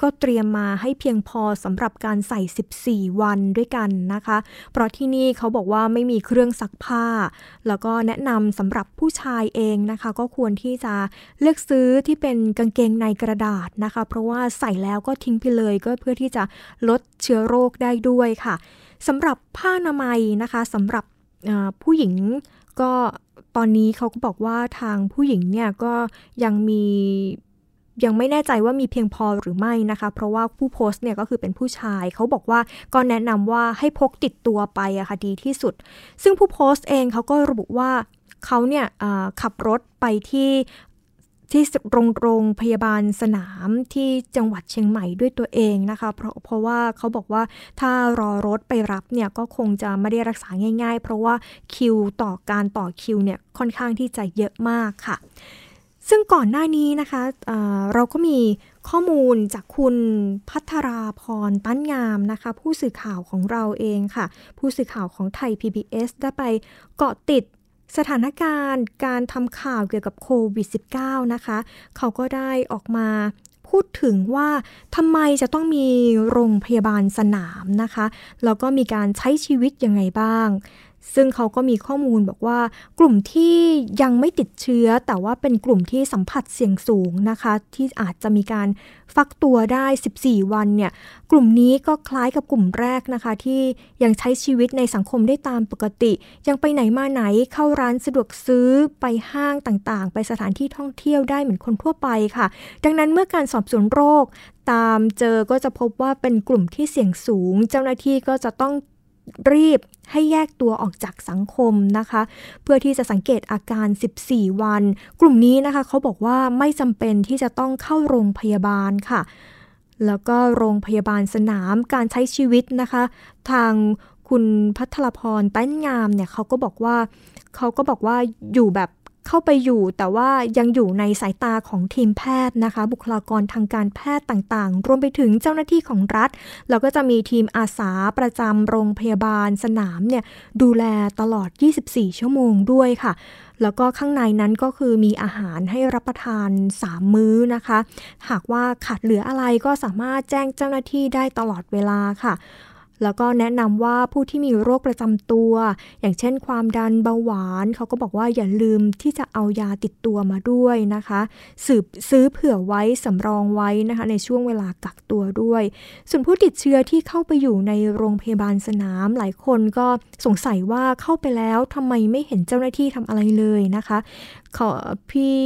ก็เตรียมมาให้เพียงพอสำหรับการใส่ 14 วันด้วยกันนะคะ เพราะที่นี่เขาบอกว่าไม่มีเครื่องซักผ้า แล้วก็แนะนำสำหรับผู้ชายเองนะคะ ก็ควรที่จะเลือกซื้อที่เป็นกางเกงในกระดาษนะคะ เพราะว่าใส่แล้วก็ทิ้งไปเลยก็เพื่อที่จะลดเชื้อโรคได้ด้วยค่ะสำหรับผ้าอนามัยนะคะสำหรับผู้หญิงก็ตอนนี้เขาก็บอกว่าทางผู้หญิงเนี่ยก็ยังมี ยังไม่แน่ใจว่ามีเพียงพอหรือไม่นะคะ เพราะว่าผู้โพสต์เนี่ยก็คือเป็นผู้ชายเขาบอกว่าก็แนะนำว่าให้พกติดตัวไปอะค่ะดีที่สุด ซึ่งผู้โพสต์เองเขาก็ระบุว่าเขาเนี่ยขับรถไปที่ที่โรงโรงพยาบาลสนามที่จังหวัดเชียงใหม่ด้วยตัวเองนะคะ เพราะเพราะว่าเขาบอกว่าถ้ารอรถไปรับเนี่ยก็คงจะไม่ได้รักษาง่าย ๆ เพราะว่าคิวต่อการต่อคิวเนี่ยค่อนข้างที่จะเยอะมากค่ะ ซึ่งก่อนหน้านี้นะคะเเราก็มีข้อมูลจากคุณพัทราพรตั้นงามนะคะ ผู้สื่อข่าวของเราเองค่ะ ผู้สื่อข่าวของไทย PBS ได้ไปเกาะติดสถานการณ์การทำข่าวเกี่ยวกับโควิด -19 นะคะ เขาก็ได้ออกมาพูดถึงว่าทำไมจะต้องมีโรงพยาบาลสนามนะคะ แล้วก็มีการใช้ชีวิตยังไงบ้าง ซึ่งเขาก็มีข้อมูลบอกว่ากลุ่มที่ยังไม่ติดเชื้อ แต่ว่าเป็นกลุ่มที่สัมผัสเสี่ยงสูงนะคะ ที่อาจจะมีการฟักตัวได้ 14 วันเนี่ยกลุ่มนี้ก็คล้ายกับกลุ่มแรกนะคะ ที่ยังใช้ชีวิตในสังคมได้ตามปกติ ยังไปไหนมาไหนเข้าร้านสะดวกซื้อไปห้างต่างๆ ไปสถานที่ท่องเที่ยวได้เหมือนคนทั่วไปค่ะ ดังนั้นเมื่อการสอบสวนโรคตามเจอก็จะพบว่าเป็นกลุ่มที่เสี่ยงสูง เจ้าหน้าที่ก็จะต้อง รีบให้แยกตัวออกจากสังคมนะคะ เพื่อที่จะสังเกตอาการ 14 วัน กลุ่มนี้นะคะเขาบอกว่าไม่จำเป็นที่จะต้องเข้าโรงพยาบาลค่ะ แล้วก็โรงพยาบาลสนามการใช้ชีวิตนะคะ ทางคุณพัทรพรต้นงามเนี่ยเขาก็บอกว่าเขาก็บอกว่าอยู่แบบ เข้าไปอยู่แต่ว่ายังอยู่ในสายตาของทีมแพทย์นะคะ บุคลากรทางการแพทย์ต่างๆ รวมไปถึงเจ้าหน้าที่ของรัฐ แล้วก็จะมีทีมอาสาประจำโรงพยาบาลสนามเนี่ยดูแลตลอด 24 ชั่วโมงด้วยค่ะ แล้วก็ข้างในนั้นก็คือมีอาหารให้รับประทาน 3 มื้อนะคะ หากว่าขาดเหลืออะไรก็สามารถแจ้งเจ้าหน้าที่ได้ตลอดเวลาค่ะ แล้วก็แนะนำว่าผู้ที่มีโรคประจำตัว อย่างเช่นความดันเบาหวานเขาก็บอกว่าอย่าลืมที่จะเอายาติดตัวมาด้วยนะคะสืบซื้อเผื่อไว้สำรองไว้นะคะในช่วงเวลากักตัวด้วย ส่วนผู้ติดเชื้อที่เข้าไปอยู่ในโรงพยาบาลสนามหลายคนก็สงสัยว่าเข้าไปแล้วทำไมไม่เห็นเจ้าหน้าที่ทำอะไรเลยนะคะขอพี่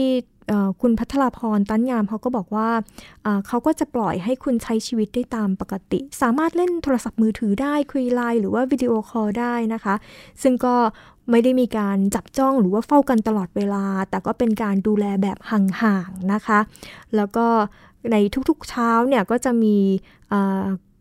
คุณพัทรพรตั้นงามเขาก็บอกว่าเขาก็จะปล่อยให้คุณใช้ชีวิตได้ตามปกติ สามารถเล่นโทรศัพท์มือถือได้คุยไลน์หรือว่าวิดีโอคอลได้นะคะ ซึ่งก็ไม่ได้มีการจับจ้องหรือว่าเฝ้ากันตลอดเวลา แต่ก็เป็นการดูแลแบบห่างๆนะคะ แล้วก็ในทุกๆเช้าเนี่ยก็จะมี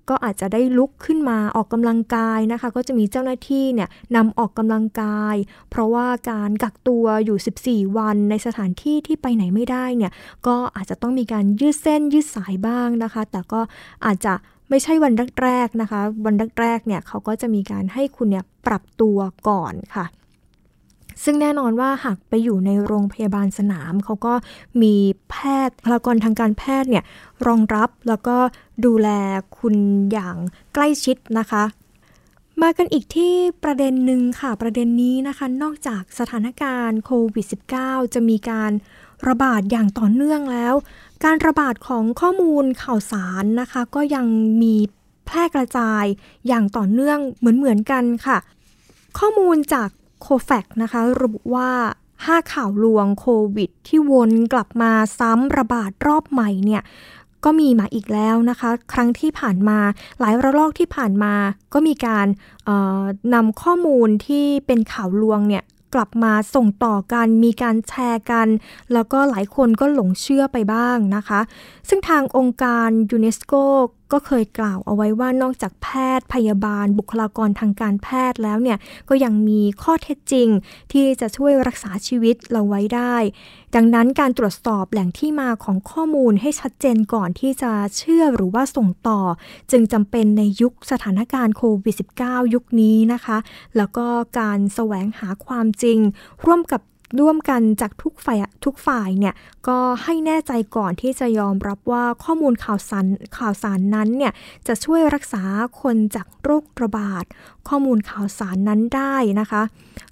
ก็อาจจะได้ลุกขึ้นมาออกกำลังกายนะคะ ก็จะมีเจ้าหน้าที่เนี่ยนำออกกำลังกาย เพราะว่าการกักตัวอยู่ 14 วันในสถานที่ที่ไปไหนไม่ได้เนี่ยก็อาจจะต้องมีการยืดเส้นยืดสายบ้างนะคะ แต่ก็อาจจะไม่ใช่วันแรกๆนะคะ วันแรกๆเนี่ยเขาก็จะมีการให้คุณเนี่ยปรับตัวก่อนค่ะ ซึ่งแน่นอนว่าหากไปอยู่ในโรงพยาบาลสนาม เขาก็มีแพทย์พลากรทางการแพทย์เนี่ยรองรับแล้วก็ดูแลคุณอย่างใกล้ชิดนะคะ มากันอีกที่ประเด็นหนึ่งค่ะ ประเด็นนี้นะคะ นอกจากสถานการณ์โควิด -19 จะมีการระบาดอย่างต่อเนื่องแล้ว การระบาดของข้อมูลข่าวสารนะคะ ก็ยังมีแพร่กระจายอย่างต่อเนื่องเหมือนๆกันค่ะ ข้อมูลจาก โคแฟกนะคะระบุว่า5ข่าวลวงโควิด ที่วนกลับมาซ้ำระบาดรอบใหม่เนี่ยก็มีมาอีกแล้วนะคะ ครั้งที่ผ่านมาหลายระลอกที่ผ่านมาก็มีการนำข้อมูลที่เป็นข่าวลวงเนี่ยกลับมาส่งต่อกัน มีการแชร์กัน แล้วก็หลายคนก็หลงเชื่อไปบ้างนะคะ ซึ่งทางองค์การยูเนสโกก็เคยกล่าวเอาไว้ว่านอกจากแพทย์พยาบาล บุคลากรทางการแพทย์แล้วเนี่ยก็ยังมีข้อเท็จจริง ที่จะช่วยรักษาชีวิตเราไว้ได้ ดังนั้นการตรวจสอบแหล่งที่มาของข้อมูลให้ชัดเจนก่อนที่จะเชื่อหรือว่าส่งต่อ จึงจำเป็นในยุคสถานการณ์โควิด -19 ยุคนี้นะคะ แล้วก็การแสวงหาความจริง ร่วมกับ ร่วมกันจากทุกฝ่ายทุกฝ่ายเนี่ยก็ให้แน่ใจก่อนที่จะยอมรับว่าข้อมูลข่าวสารข่าวสารนั้นเนี่ยจะช่วยรักษาคนจากโรคระบาดข้อมูลข่าวสารนั้นได้นะคะ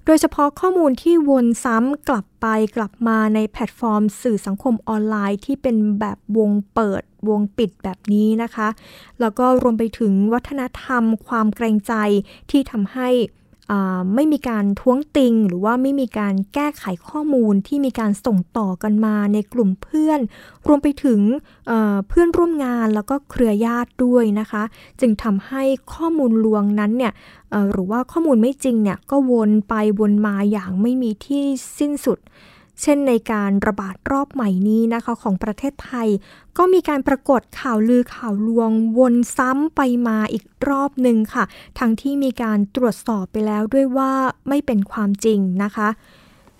โดยเฉพาะข้อมูลที่วนซ้ำกลับไปกลับมาในแพลตฟอร์ม สื่อสังคมออนไลน์ที่เป็นแบบวงเปิดวงปิดแบบนี้นะคะ แล้วก็รวมไปถึงวัฒนธรรมความเกรงใจที่ทำให้ ไม่มีการท้วงติง หรือว่าไม่มีการแก้ไขข้อมูลที่มีการส่งต่อกันมาในกลุ่มเพื่อน รวมไปถึงเเพื่อนร่วมงานแล้วก็เครือญาติด้วยนะคะ จึงทำให้ข้อมูลลวงนั้นเนี่ยหรือว่าข้อมูลไม่จริงเนี่ยก็วนไปวนมาอย่างไม่มีที่สิ้นสุด เช่นในการระบาดรอบใหม่นี้นะคะของประเทศไทย ก็มีการปรากฏข่าวลือข่าวลวงวนซ้ำไปมาอีกรอบหนึ่งค่ะ ทั้งที่มีการตรวจสอบไปแล้วด้วยว่าไม่เป็นความจริงนะคะ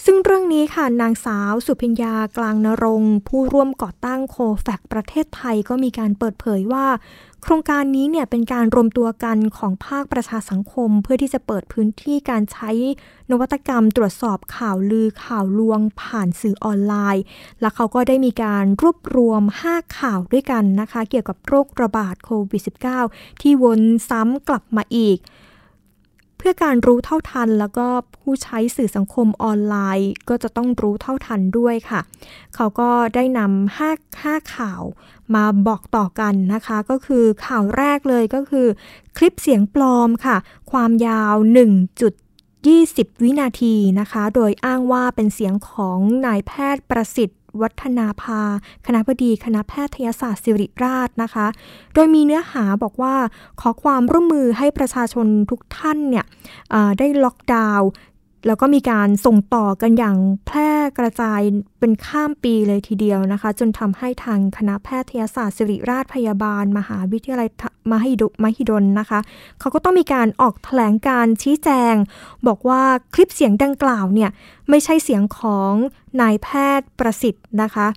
ซึ่งเรื่องนี้ค่ะนางสาวสุพิญญากลางนรง ผู้ร่วมก่อตั้งโคแฟกประเทศไทยก็มีการเปิดเผยว่า โครงการนี้เนี่ยเป็นการรวมตัวกันของภาคประชาสังคม เพื่อที่จะเปิดพื้นที่การใช้นวัตกรรม ตรวจสอบข่าวลือข่าวลวง ผ่านสื่อออนไลน์ และเขาก็ได้มีการรวบรวม 5 ข่าวด้วยกันนะคะ เกี่ยวกับโรคระบาดโควิด -19 ที่วนซ้ำกลับมาอีก เพื่อการรู้เท่าทันแล้วก็ผู้ใช้สื่อสังคมออนไลน์ ก็จะต้องรู้เท่าทันด้วยค่ะ เขาก็ได้นำห้าห้าข่าวมาบอกต่อกันนะคะ ก็คือข่าวแรกเลยก็คือ คลิปเสียงปลอมค่ะ ความยาว 1.20 วินาทีนะคะ โดยอ้างว่าเป็นเสียงของนายแพทย์ประสิทธิ์ วัฒนาภา คณะบดีคณะแพทยศาสตร์ศิริราชนะคะ โดยมีเนื้อหาบอกว่าขอความร่วมมือให้ประชาชนทุกท่านเนี่ยได้ล็อกดาวน์ แล้วก็มีการส่งต่อกันอย่างแพร่กระจายเป็นข้ามปีเลยทีเดียวนะคะ จนทำให้ทางคณะแพทยศาสตร์ศิริราชพยาบาล มหาวิทยาลัยมหิดมหิดลนะคะ เขาก็ต้องมีการออกแถลงการชี้แจง บอกว่าคลิปเสียงดังกล่าวเนี่ย ไม่ใช่เสียงของนายแพทย์ประสิทธิ์นะคะ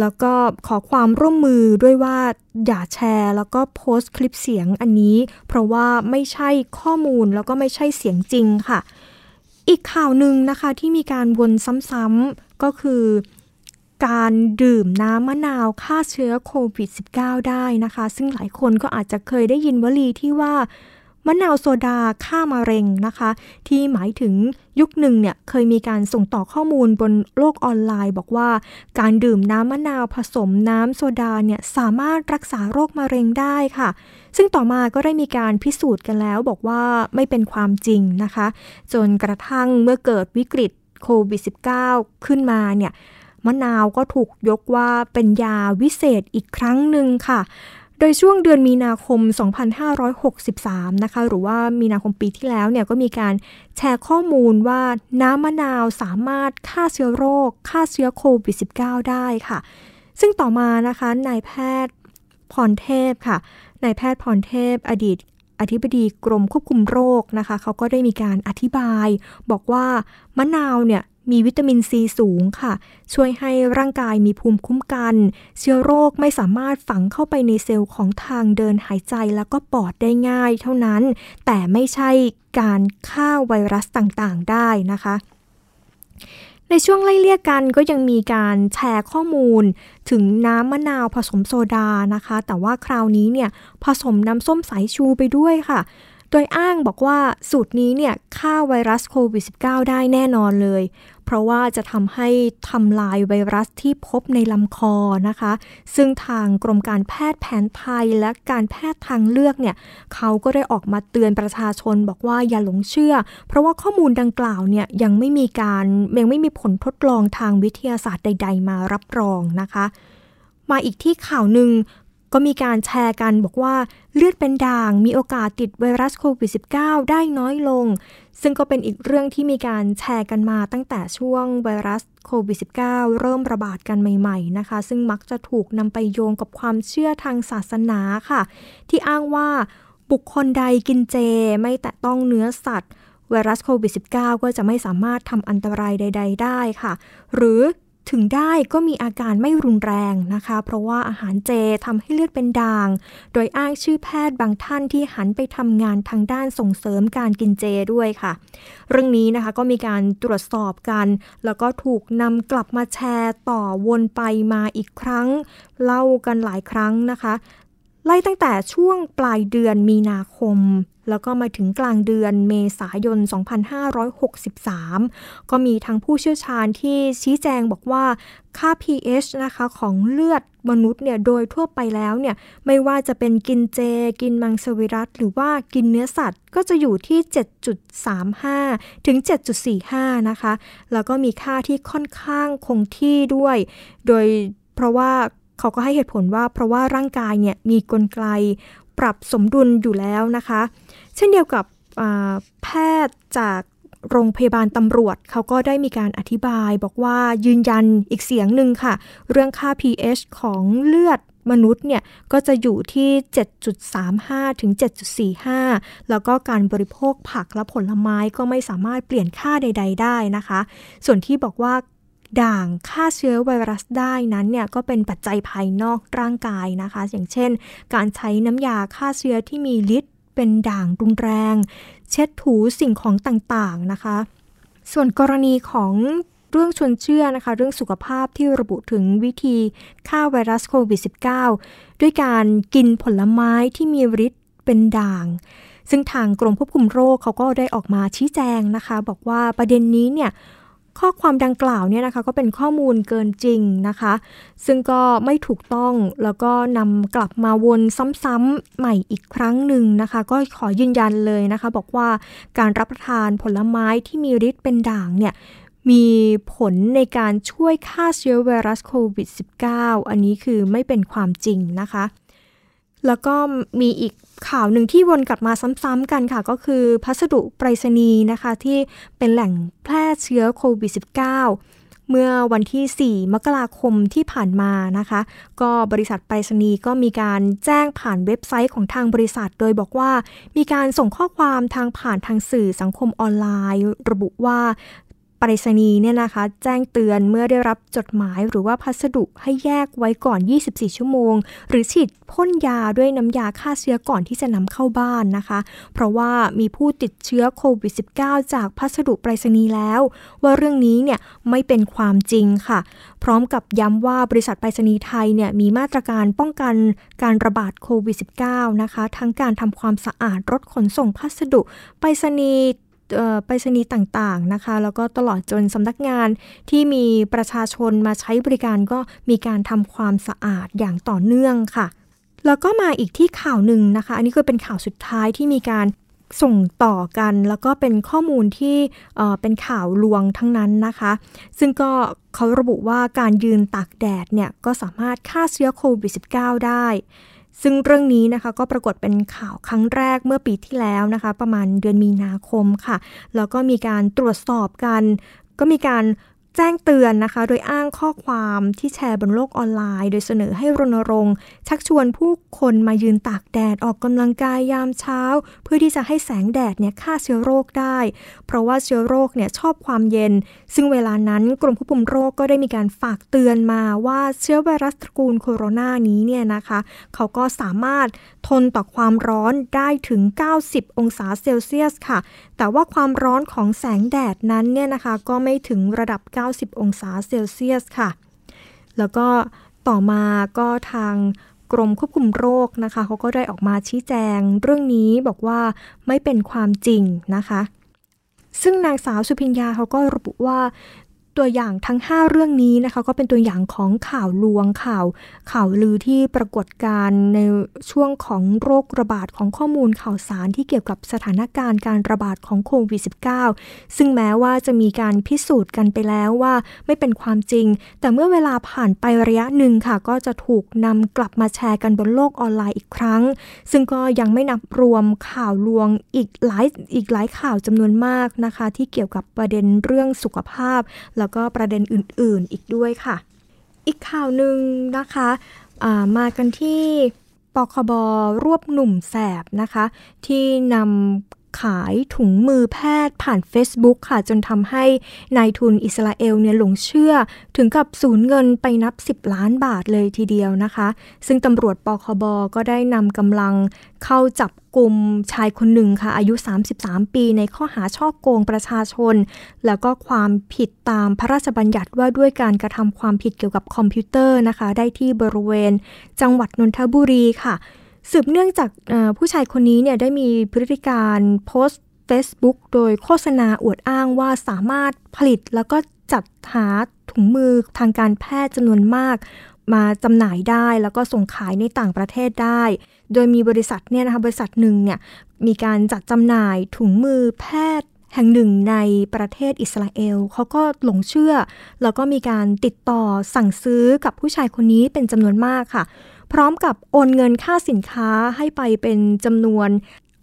แล้วก็ขอความร่วมมือด้วยว่าอย่าแชร์ แล้วก็โพสต์คลิปเสียงอันนี้ เพราะว่าไม่ใช่ข้อมูลแล้วก็ไม่ใช่เสียงจริงค่ะ อีกข่าวหนึ่งนะคะที่มีการวนซ้ำๆก็คือ การดื่มน้ำมะนาวฆ่าเชื้อโควิด -19 ได้นะคะ ซึ่งหลายคนก็อาจจะเคยได้ยินวลีที่ว่า มะนาวโซดาฆ่ามะเร็งนะคะ ที่หมายถึงยุคหนึ่งเนี่ยเคยมีการส่งต่อข้อมูลบนโลกออนไลน์ บอกว่า การดื่มน้ำมะนาวผสมน้ำโซดาเนี่ยสามารถรักษาโรคมะเร็งได้ค่ะ ซึ่งต่อมาก็ได้มีการพิสูจน์กันแล้วบอกว่าไม่เป็นความจริงนะคะ จนกระทั่งเมื่อเกิดวิกฤตโควิด -19 ขึ้นมาเนี่ยมะนาวก็ถูกยกว่าเป็นยาวิเศษอีกครั้งหนึ่งค่ะ โดยช่วงเดือนมีนาคม 2563 นะคะ หรือว่ามีนาคมปีที่แล้วเนี่ยก็มีการแชร์ข้อมูลว่าน้ำมะนาวสามารถฆ่าเชื้อโรค ฆ่าเชื้อโควิด -19 ได้ค่ะ ซึ่งต่อมานะคะนายแพทย์พรเทพค่ะนายแพทย์พรเทพ อดีตอธิบดีกรมควบคุมโรคนะคะ เขาก็ได้มีการอธิบาย บอกว่ามะนาวเนี่ย มีวิตามินซีสูงค่ะ ช่วยให้ร่างกายมีภูมิคุ้มกัน เชื้อโรคไม่สามารถฝังเข้าไปในเซลล์ของทางเดินหายใจแล้วก็ปอดได้ง่ายเท่านั้น แต่ไม่ใช่การฆ่าไวรัสต่างๆได้นะคะ ในช่วงไล่เลี่ยกันก็ยังมีการแชร์ข้อมูล ถึงน้ำมะนาวผสมโซดานะคะ แต่ว่าคราวนี้เนี่ยผสมน้ำส้มสายชูไปด้วยค่ะโดยอ้างบอกว่าสูตรนี้เนี่ยฆ่าไวรัสโควิด -19 ได้แน่นอนเลย เพราะว่าจะทำให้ทำลายไวรัสที่พบในลำคอนะคะ ซึ่งทางกรมการแพทย์แผนไทยและการแพทย์ทางเลือกเนี่ยเขาก็ได้ออกมาเตือนประชาชนบอกว่าอย่าหลงเชื่อ เพราะว่าข้อมูลดังกล่าวเนี่ยยังไม่มีการยังไม่มีผลทดลองทางวิทยาศาสตร์ใด ๆ มารับรองนะคะ มาอีกที่ข่าวหนึ่ง ก็มีการแชร์กันบอกว่าเลือดเป็นด่างมีโอกาสติดไวรัสโควิด -19 ได้น้อยลง ซึ่งก็เป็นอีกเรื่องที่มีการแชร์กันมาตั้งแต่ช่วงไวรัสโควิด -19 เริ่มระบาดกันใหม่ๆนะคะ ซึ่งมักจะถูกนำไปโยงกับความเชื่อทางศาสนาค่ะ ที่อ้างว่าบุคคลใดกินเจไม่แตะต้องเนื้อสัตว์ไวรัสโควิด -19 ก็จะไม่สามารถทำอันตรายใด ๆ ได้ค่ะ หรือ ถึงได้ก็มีอาการไม่รุนแรงนะคะ เพราะว่าอาหารเจทำให้เลือดเป็นด่าง โดยอ้างชื่อแพทย์บางท่านที่หันไปทำงานทางด้านส่งเสริมการกินเจด้วยค่ะ เรื่องนี้นะคะก็มีการตรวจสอบกัน แล้วก็ถูกนำกลับมาแชร์ต่อวนไปมาอีกครั้ง เล่ากันหลายครั้งนะคะ ไล่ตั้งแต่ช่วงปลายเดือนมีนาคม แล้วก็มาถึงกลางเดือนเมษายน 2563 ก็มีทั้งผู้เชี่ยวชาญที่ชี้แจงบอกว่าค่า pH นะคะของเลือดมนุษย์เนี่ยโดยทั่วไปแล้วเนี่ยไม่ว่าจะเป็นกินเจ กินมังสวิรัตหรือว่ากินเนื้อสัตว์ก็จะอยู่ที่ 7.35 ถึง 7.45 นะคะ แล้วก็มีค่าที่ค่อนข้างคงที่ด้วย โดยเพราะว่าเขาก็ให้เหตุผลว่าเพราะว่าร่างกายเนี่ยมีกลไกปรับสมดุลอยู่แล้วนะคะ เช่นเดียวกับแพทย์จากโรงพยาบาลตำรวจเขาก็ได้มีการอธิบายบอกว่ายืนยันอีกเสียงหนึ่งค่ะ เรื่องค่า pH ของเลือดมนุษย์เนี่ย ก็จะอยู่ที่ 7.35 ถึง 7.45 แล้วก็การบริโภคผักและผลไม้ก็ไม่สามารถเปลี่ยนค่าใด ๆ ได้นะคะ ส่วนที่บอกว่าด่างฆ่าเชื้อไวรัสได้นั้นเนี่ยก็เป็นปัจจัยภายนอกร่างกายนะคะ อย่างเช่น การใช้น้ำยาฆ่าเชื้อที่มีฤทธิ์ เป็นด่างรุนแรง เช็ดถูสิ่งของต่างๆนะคะ ส่วนกรณีของเรื่องชวนเชื่อนะคะ เรื่องสุขภาพที่ระบุถึงวิธีฆ่าไวรัสโควิด -19 ด้วยการกินผลไม้ที่มีฤทธิ์เป็นด่าง ซึ่งทางกรมควบคุมโรคเขาก็ได้ออกมาชี้แจงนะคะ บอกว่าประเด็นนี้เนี่ย ข้อความดังกล่าวเนี่ยนะคะก็เป็นข้อมูลเกินจริงนะคะ ซึ่งก็ไม่ถูกต้องแล้วก็นำกลับมาวนซ้ำๆใหม่อีกครั้งหนึ่งนะคะ ก็ขอยืนยันเลยนะคะ บอกว่าการรับประทานผลไม้ที่มีฤทธิ์เป็นด่างเนี่ยมีผลในการช่วยฆ่าเชื้อไวรัสโควิด -19 อันนี้คือไม่เป็นความจริงนะคะ แล้วก็มีอีกข่าวหนึ่งที่วนกลับมาซ้ำๆกันค่ะ ก็คือพัสดุไปรษณีย์นะคะ ที่เป็นแหล่งแพร่เชื้อโควิด -19 เมื่อวันที่ 4 มกราคมที่ผ่านมานะคะ ก็บริษัทไปรษณีย์ก็มีการแจ้งผ่านเว็บไซต์ของทางบริษัท โดยบอกว่ามีการส่งข้อความทางผ่านทางสื่อสังคมออนไลน์ ระบุว่า ปไปรษณีย์เนี่ยนะคะ แจ้งเตือนเมื่อได้รับจดหมายหรือว่าพัสดุให้แยกไว้ก่อน 24 ชั่วโมง หรือฉีดพ่นยาด้วยน้ำยาฆ่าเชื้อก่อนที่จะนำเข้าบ้านนะคะ เพราะว่ามีผู้ติดเชื้อโควิด -19 จากพัสดุไปรษณีย์แล้ว ว่าเรื่องนี้เนี่ยไม่เป็นความจริงค่ะ พร้อมกับย้ำว่าบริษัทไปรษณีย์ไทยเนี่ยมีมาตรการป้องกันการระบาดโควิด -19 นะคะ ทั้งการทำความสะอาดรถขนส่งพัสดุไปรษณีย์ ไปรษณีย์ต่างๆนะคะ แล้วก็ตลอดจนสำนักงานที่มีประชาชนมาใช้บริการก็มีการทำความสะอาดอย่างต่อเนื่องค่ะ แล้วก็มาอีกที่ข่าวหนึ่งนะคะ อันนี้ก็เป็นข่าวสุดท้ายที่มีการส่งต่อกัน แล้วก็เป็นข้อมูลที่เป็นข่าวลวงทั้งนั้นนะคะ ซึ่งก็เขาระบุว่าการยืนตากแดดเนี่ยก็สามารถฆ่าเชื้อโควิด -19 ได้ ซึ่งเรื่องนี้นะคะก็ปรากฏเป็นข่าวครั้งแรกเมื่อปีที่แล้วนะคะ ประมาณเดือนมีนาคมค่ะ แล้วก็มีการตรวจสอบกัน ก็มีการ แจ้งเตือนนะคะ โดยอ้างข้อความที่แชร์บนโลกออนไลน์ โดยเสนอให้รณรงค์ ชักชวนผู้คนมายืนตากแดดออกกำลังกายยามเช้า เพื่อที่จะให้แสงแดดเนี่ยฆ่าเชื้อโรคได้ เพราะว่าเชื้อโรคเนี่ยชอบความเย็น ซึ่งเวลานั้นกรมควบคุมโรคก็ได้มีการฝากเตือนมาว่าเชื้อไวรัสตระกูลโคโรนานี้เนี่ยนะคะเขาก็สามารถทนต่อความร้อนได้ถึง 90 องศาเซลเซียสค่ะแต่ว่าความร้อนของแสงแดดนั้นเนี่ยนะคะก็ไม่ถึงระดับ 90 องศาเซลเซียสค่ะ แล้วก็ต่อมาก็ทางกรมควบคุมโรคนะคะเขาก็ได้ออกมาชี้แจงเรื่องนี้บอกว่าไม่เป็นความจริงนะคะ ซึ่งนางสาวสุพิญญาเขาก็ระบุว่า ตัวอย่างทั้ง 5 เรื่องนี้นะคะก็เป็นตัวอย่างของข่าวลวงข่าวข่าวลือที่ปรากฏการในช่วงของโรคระบาดของข้อมูลข่าวสารที่เกี่ยวกับสถานการณ์การระบาดของโควิด -19 ซึ่งแม้ว่าจะมีการพิสูจน์กันไปแล้วว่าไม่เป็นความจริง แต่เมื่อเวลาผ่านไประยะหนึ่งค่ะ ก็จะถูกนำกลับมาแชร์กันบนโลกออนไลน์อีกครั้ง ซึ่งก็ยังไม่นับรวมข่าวลวงอีกหลายอีกหลายข่าวจำนวนมากนะคะ ที่เกี่ยวกับประเด็นเรื่องสุขภาพแล้แล้วก็ประเด็นอื่นๆอีกด้วยค่ะ อีกข่าวหนึ่งนะคะามากันที่ปคบรวบหนุ่มแสบนะคะ ที่นำ ขายถุงมือแพทย์ผ่าน Facebook ค่ะ จนทำให้นายทุนอิสราเอลเนี่ยหลงเชื่อ ถึงกับสูญเงินไปนับ 10 ล้านบาทเลยทีเดียวนะคะ ซึ่งตำรวจปคบก็ได้นำกำลังเข้าจับกลุ่มชายคนหนึ่งค่ะ อายุ 33 ปีในข้อหาช่อโกงประชาชน แล้วก็ความผิดตามพระราชบัญญัติว่าด้วยการกระทำความผิดเกี่ยวกับคอมพิวเตอร์นะคะ ได้ที่บริเวณ จังหวัดนนทบุรีค่ะ สืบเนื่องจากผู้ชายคนนี้เนี่ยได้มีพฤติการโพสต์ Facebook โดยโฆษณาอวดอ้างว่าสามารถผลิตแล้วก็จัดหาถุงมือทางการแพทย์จำนวนมาก มาจำหน่ายได้แล้วก็ส่งขายในต่างประเทศได้ โดยมีบริษัทเนี่ยนะคะบริษัทหนึ่งเนี่ยมีการจัดจำหน่ายถุงมือแพทย์แห่งหนึ่งในประเทศอิสราเอลเขาก็หลงเชื่อ แล้วก็มีการติดต่อสั่งซื้อกับผู้ชายคนนี้เป็นจำนวนมากค่ะ พร้อมกับโอนเงินค่าสินค้าให้ไปเป็นจำนวน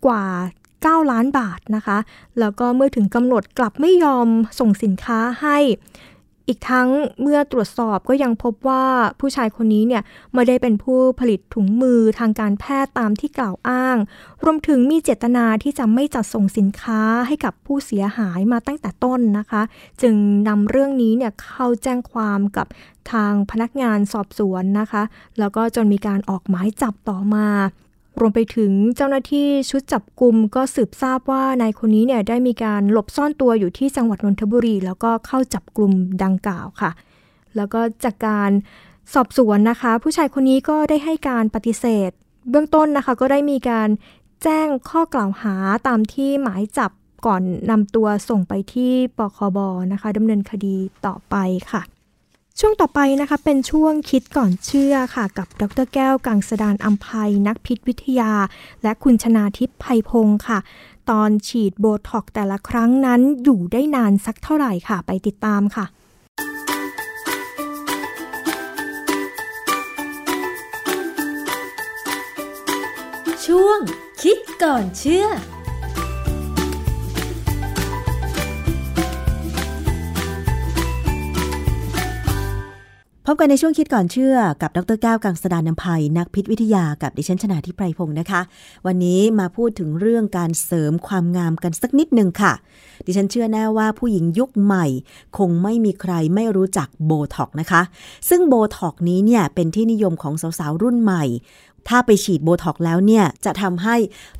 กว่า 9 ล้านบาทนะคะ แล้วก็เมื่อถึงกำหนดกลับไม่ยอมส่งสินค้าให้ อีกทั้งเมื่อตรวจสอบก็ยังพบว่าผู้ชายคนนี้เนี่ยไม่ได้เป็นผู้ผลิตถุงมือทางการแพทย์ตามที่กล่าวอ้าง รวมถึงมีเจตนาที่จะไม่จัดส่งสินค้าให้กับผู้เสียหายมาตั้งแต่ต้นนะคะ จึงนำเรื่องนี้เนี่ยเข้าแจ้งความกับ ทางพนักงานสอบสวนนะคะ แล้วก็จนมีการออกหมายจับต่อมา รวมไปถึงเจ้าหน้าที่ชุดจับกลุ่มก็สืบทราบว่านายคนนี้เนี่ยได้มีการหลบซ่อนตัวอยู่ที่จังหวัดนนทบุรี แล้วก็เข้าจับกลุ่มดังกล่าวค่ะ แล้วก็จากการสอบสวนนะคะ ผู้ชายคนนี้ก็ได้ให้การปฏิเสธ เบื้องต้นนะคะก็ได้มีการแจ้งข้อกล่าวหาตามที่หมายจับก่อนนำตัวส่งไปที่ปคบนะคะดำเนินคดีต่อไปค่ะ ช่วงต่อไปนะคะเป็นช่วงคิดก่อนเชื่อค่ะ กับดรแก้วกังสดานอัมภัยนักพิษวิทยา และคุณชนาทิพย์ไพพงศ์ค่ะ ตอนฉีดโบท็อกแต่ละครั้งนั้นอยู่ได้นานสักเท่าไหร่ค่ะ ไปติดตามค่ะช่วงคิดก่อนเชื่อ พบกันในช่วงคิดก่อนเชื่อกับดรแก้วกังสดานนภัย นักพิษวิทยากับดิฉันชนาทิพไพรพงศ์นะคะ วันนี้มาพูดถึงเรื่องการเสริมความงามกันสักนิดหนึ่งค่ะ ดิฉันเชื่อแน่ว่าผู้หญิงยุคใหม่ คงไม่มีใครไม่รู้จักโบท็อกนะคะ ซึ่งโบท็อกนี้เนี่ยเป็นที่นิยมของสาวๆรุ่นใหม่ ถ้าไปฉีดโบท็อกแล้วเนี่ยจะทำให้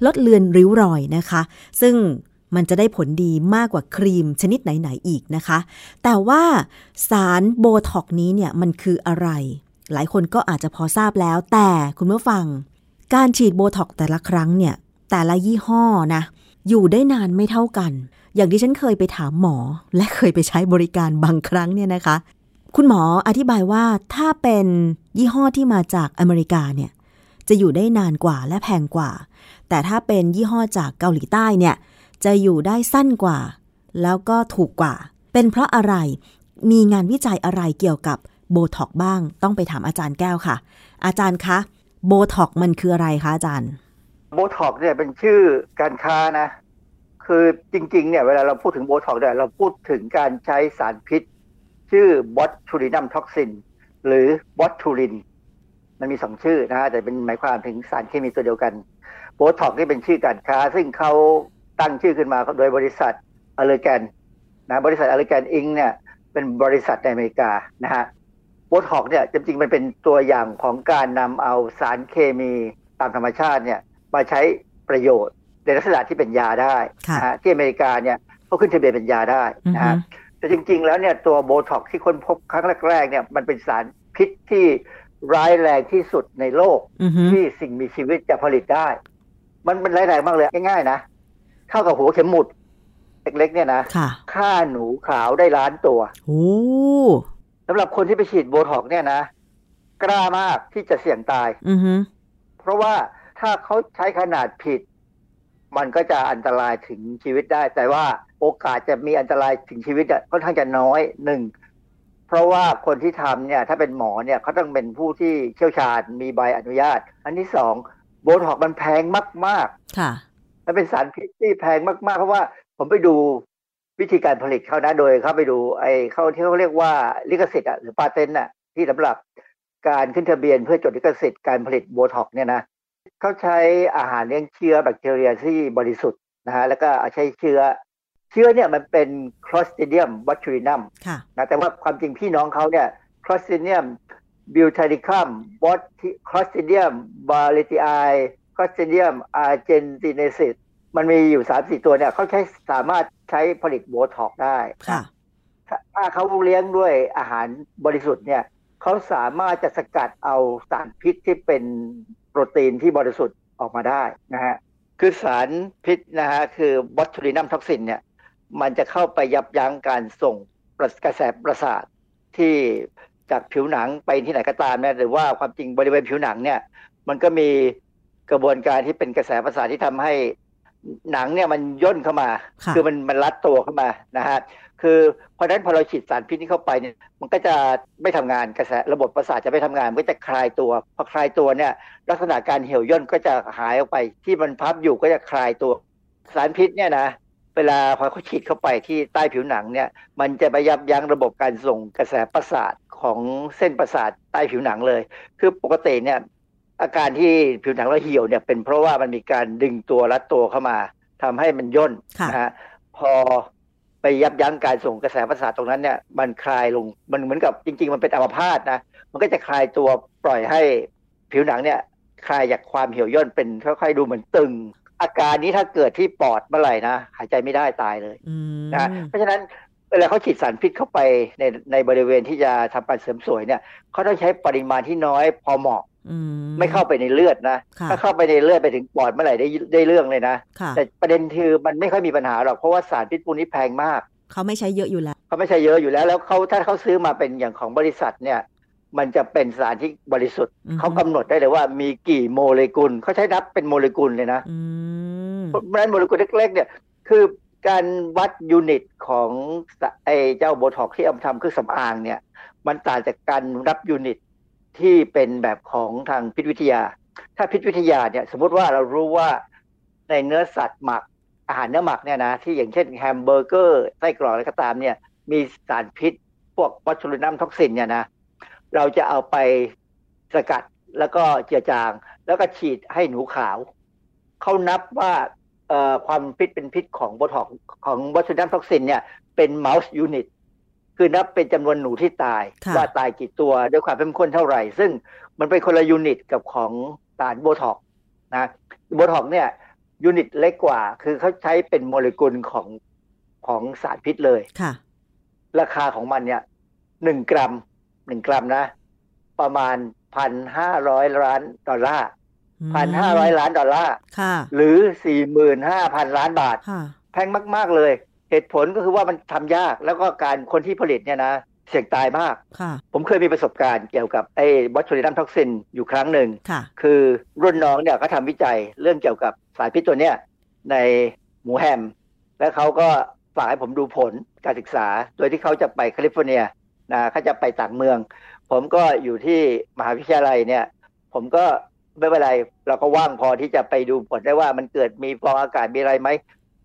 ลดเลือนริ้วรอยนะคะ ซึ่ง มันจะได้ผลดีมากกว่าครีมชนิดไหน ๆ อีกนะคะ แต่ว่าสารโบท็อกนี้เนี่ยมันคืออะไร หลายคนก็อาจจะพอทราบแล้ว แต่คุณผู้ฟัง การฉีดโบท็อกแต่ละครั้งเนี่ยแต่ละยี่ห้อนะอยู่ได้นานไม่เท่ากัน อย่างที่ฉันเคยไปถามหมอ และเคยไปใช้บริการบางครั้งเนี่ยนะคะ คุณหมออธิบายว่าถ้าเป็นยี่ห้อที่มาจากอเมริกาเนี่ยจะอยู่ได้นานกว่าและแพงกว่า แต่ถ้าเป็นยี่ห้อจากเกาหลีใต้เนี่ย จะอยู่ได้สั้นกว่า แล้วก็ถูกกว่า เป็นเพราะอะไรมีงานวิจัยอะไรเกี่ยวกับโบท็อกบ้าง ต้องไปถามอาจารย์แก้วค่ะ อาจารย์คะโบท็อกมันคืออะไรคะอาจารย์โบท็อกเนี่ยเป็นชื่อการค้านะ คือจริงๆเนี่ยเวลาเราพูดถึงโบท็อกเนี่ยเราพูดถึงการใช้สารพิษ ชื่อ botulinum toxin หรือ botulin มันมีสองชื่อนะฮะแต่เป็นหมายความถึงสารเคมีตัวเดียวกันโบท็อกนี่เป็นชื่อการค้า ซึ่งเขา ตั้งชื่อขึ้นมาโดยบริษัท Allergan นะบริษัท Allergan Inc. เนี่ยเป็นบริษัทในอเมริกานะฮะโบท็อกเนี่ยจริงๆมันเป็นตัวอย่างของการนำเอาสารเคมีตามธรรมชาติเนี่ยมาใช้ประโยชน์ในลักษณะที่เป็นยาได้นะฮะที่อเมริกาเนี่ยเขาขึ้นทะเบียนเป็นยาได้นะฮะแต่จริง ๆ แล้วเนี่ยตัวโบท็อกที่ค้นพบครั้งแรกๆเนี่ยมันเป็นสารพิษที่ร้ายแรงที่สุดในโลกที่สิ่งมีชีวิตจะผลิตได้ มันมันร้ายแรงมากเลยง่ายๆนะ เท่ากับหัวเข็มหมุดเล็กๆเนี่ยนะฆ่าหนูขาวได้ล้านตัวโอ้สำหรับคนที่ไปฉีดโบท็อกเนี่ยนะ กล้ามากที่จะเสี่ยงตาย อืเพราะว่าถ้าเขาใช้ขนาดผิด มันก็จะอันตรายถึงชีวิตได้ แต่ว่าโอกาสจะมีอันตรายถึงชีวิตค่อนข้างจะน้อยหนึ่งเพราะว่าคนที่ทำเนี่ย ถ้าเป็นหมอเนี่ยเขาต้องเป็นผู้ที่เชี่ยวชาญมีใบอนุญาต อันที่สองโบท็อกมันแพงมาก ๆ ค่ะ มันเป็นสารพิษที่แพงมากๆ เพราะว่าผมไปดูวิธีการผลิตเขานะโดยเขาไปดูไอ้เขาที่เขาเรียกว่าลิขสิทธิ์อะหรือปาเตนต์อะที่สำหรับการขึ้นทะเบียนเพื่อจดลิขสิทธิ์การผลิตโบท็อกเนี่ยนะเขาใช้อาหารเลี้ยงเชื้อแบคทีเรียที่บริสุทธิ์นะฮะแล้วก็ใช้เชื้อเชื้อเนี่ยมันเป็น Clostridium botulinum นะแต่ว่าความจริงพี่น้องเขาเนี่ย Clostridium butyricum บอสคลอสติเดีย มบาลิติไอคลอสติเดียมอาร์เจนติเนซิสมันมีอยู่สามสี่ตัวเนี่ยเขาใช้สามารถใช้ผลิตโบท็อกได้ถ้าเขาเลี้ยงด้วยอาหารบริสุทธิ์เนี่ยเขาสามารถจะสกัดเอาสารพิษที่เป็นโปรตีนที่บริสุทธิ์ออกมาได้นะฮะคือสารพิษนะฮะคือ botulinum toxin เนี่ยมันจะเข้าไปยับยั้งการส่งกระแสประสาทที่จากผิวหนังไปที่ไหนก็ตามเนี่ยหรือว่าความจริงบริเวณผิวหนังเนี่ย มันก็มีกระบวนการที่เป็นกระแสประสาทที่ทำให้ หนังเนี่ยมันย่นเข้ามา คือมันมันรัดตัวเข้ามานะฮะคือเพราะฉะนั้นพอเราฉีดสารพิษนี้เข้าไปเนี่ยมันก็จะไม่ทำงานกระแสระบบประสาทจะไม่ทำงานมันก็จะคลายตัวพอคลายตัวเนี่ย ลักษณะการเหี่ยวย่นก็จะหายออกไป ที่มันพับอยู่ก็จะคลายตัว สารพิษเนี่ยนะเวลาพอเขาฉีดเข้าไปที่ใต้ผิวหนังเนี่ย มันจะไปยับยั้งระบบการส่งกระแสประสาทของเส้นประสาทใต้ผิวหนังเลย คือปกติเนี่ย อาการที่ผิวหนังเราเหี่ยวเนี่ยเป็นเพราะว่ามันมีการดึงตัวรัดตัวเข้ามาทำให้มันย่นนะฮะพอไปยับยั้งการส่งกระแสประสาทตรงนั้นเนี่ยมันคลายลงมันเหมือนกับจริง ๆ มันเป็นอัมพาตนะมันก็จะคลายตัวปล่อยให้ผิวหนังเนี่ยคลายจากความเหี่ยวย่นเป็นค่อยๆดูเหมือนตึง อาการนี้ถ้าเกิดที่ปอดเมื่อไหร่นะหายใจไม่ได้ตายเลยนะเพราะฉะนั้นเวลาเขาฉีดสารพิษเข้าไปในในบริเวณที่จะทำการเสริมสวยเนี่ยเขาต้องใช้ปริมาณที่น้อยพอเหมาะ ไม่เข้าไปในเลือดนะ ถ้าเข้าไปในเลือดไปถึงปอดเมื่อไหร่ได้ได้เรื่องเลยนะ แต่ประเด็นคือมันไม่ค่อยมีปัญหาหรอก เพราะว่าสารพิษพวกนี้แพงมาก เขาไม่ใช้เยอะอยู่แล้ว เขาไม่ใช้เยอะอยู่แล้ว แล้วเขาถ้าเขาซื้อมาเป็นอย่างของบริษัทเนี่ย มันจะเป็นสารที่บริสุทธิ์ เขากำหนดได้เลยว่ามีกี่โมเลกุล เขาใช้นับเป็นโมเลกุลเลยนะเพราะฉะนั้นโมเลกุลเล็กๆเนี่ย คือการวัดยูนิตของไอ้เจ้าโบท็อกที่เอาทำเครื่องสำอางเนี่ย มันต่างจากการรับ unit ที่เป็นแบบของทางพิษวิทยา ถ้าพิษวิทยาเนี่ยสมมติว่าเรารู้ว่าในเนื้อสัตว์หมักอาหารเนื้อหมักเนี่ยนะที่อย่างเช่นแฮมเบอร์เกอร์ไส้กรอกอะไรก็ตามเนี่ยมีสารพิษพวก botulinum toxin เนี่ยนะเราจะเอาไปสกัดแล้วก็เจือจาง แล้วก็ฉีดให้หนูขาวเขานับว่าความพิษเป็นพิษของโบท็อกของ botulinum toxin เนี่ยเป็น mouse unit คือนับเป็นจำนวนหนูที่ตาย ว่าตายกี่ตัวด้วยความเข้มข้นเท่าไหร่ ซึ่งมันเป็นคนละ unit กับของสารโบท็อกนะโบท็อกเนี่ย unit เล็กกว่า คือเขาใช้เป็นโมเลกุลของของสารพิษเลยค่ะ ราคาของมันเนี่ยหนึ่งกรัมหนึ่งกรัมนะ ประมาณพันห้าร้อยล้านดอลลาร์พันห้าร้อยล้านดอลลาร์หรือสี่หมื่นห้าพันล้านบาท แพงมาก ๆ เลย เหตุผลก็คือว่ามันทำยากแล้วก็การคนที่ผลิตเนี่ยนะเสี่ยงตายมาก ผมเคยมีประสบการณ์เกี่ยวกับไอ้ botulinum toxin อยู่ครั้งหนึ่งคือรุ่นน้องเนี่ยเขาทำวิจัยเรื่องเกี่ยวกับสารพิษตัวเนี้ยในหมูแฮม แล้วเขาก็ฝากให้ผมดูผลการศึกษา โดยที่เขาจะไปแคลิฟอร์เนียนะเขาจะไปต่างเมือง ผมก็อยู่ที่มหาวิทยาลัยเนี่ย ผมก็ไม่เป็นไรเราก็ว่างพอที่จะไปดูผลได้ว่ามันเกิดมีฟองอากาศมีอะไรไหม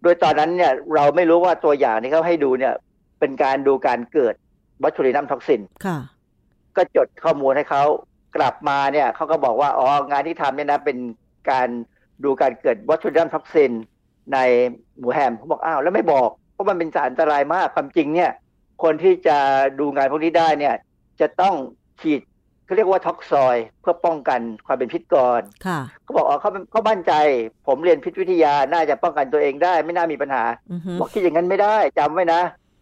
โดยตอนนั้นเนี่ยเราไม่รู้ว่าตัวอย่างที่เขาให้ดูเนี่ย เป็นการดูการเกิด botulinum toxin ค่ะ ก็จดข้อมูลให้เขากลับมาเนี่ยเขาก็บอกว่าอ๋องานที่ทำเนี่ยนะเป็นการดูการเกิด botulinum toxin ในหมูแฮมเขาบอกอ้าวแล้วไม่บอกเพราะมันเป็นสารอันตรายมากความจริงเนี่ย คนที่จะดูงานพวกนี้ได้เนี่ย จะต้องฉีด เขาเรียกว่าท็อกซอยเพื่อป้องกันความเป็นพิษก่อนเขาบอกอ๋อเขาเขามั่นใจ ผมเรียนพิษวิทยาน่าจะป้องกันตัวเองได้ ไม่น่ามีปัญหาบอกคิดอย่างนั้นไม่ได้จำไว้นะ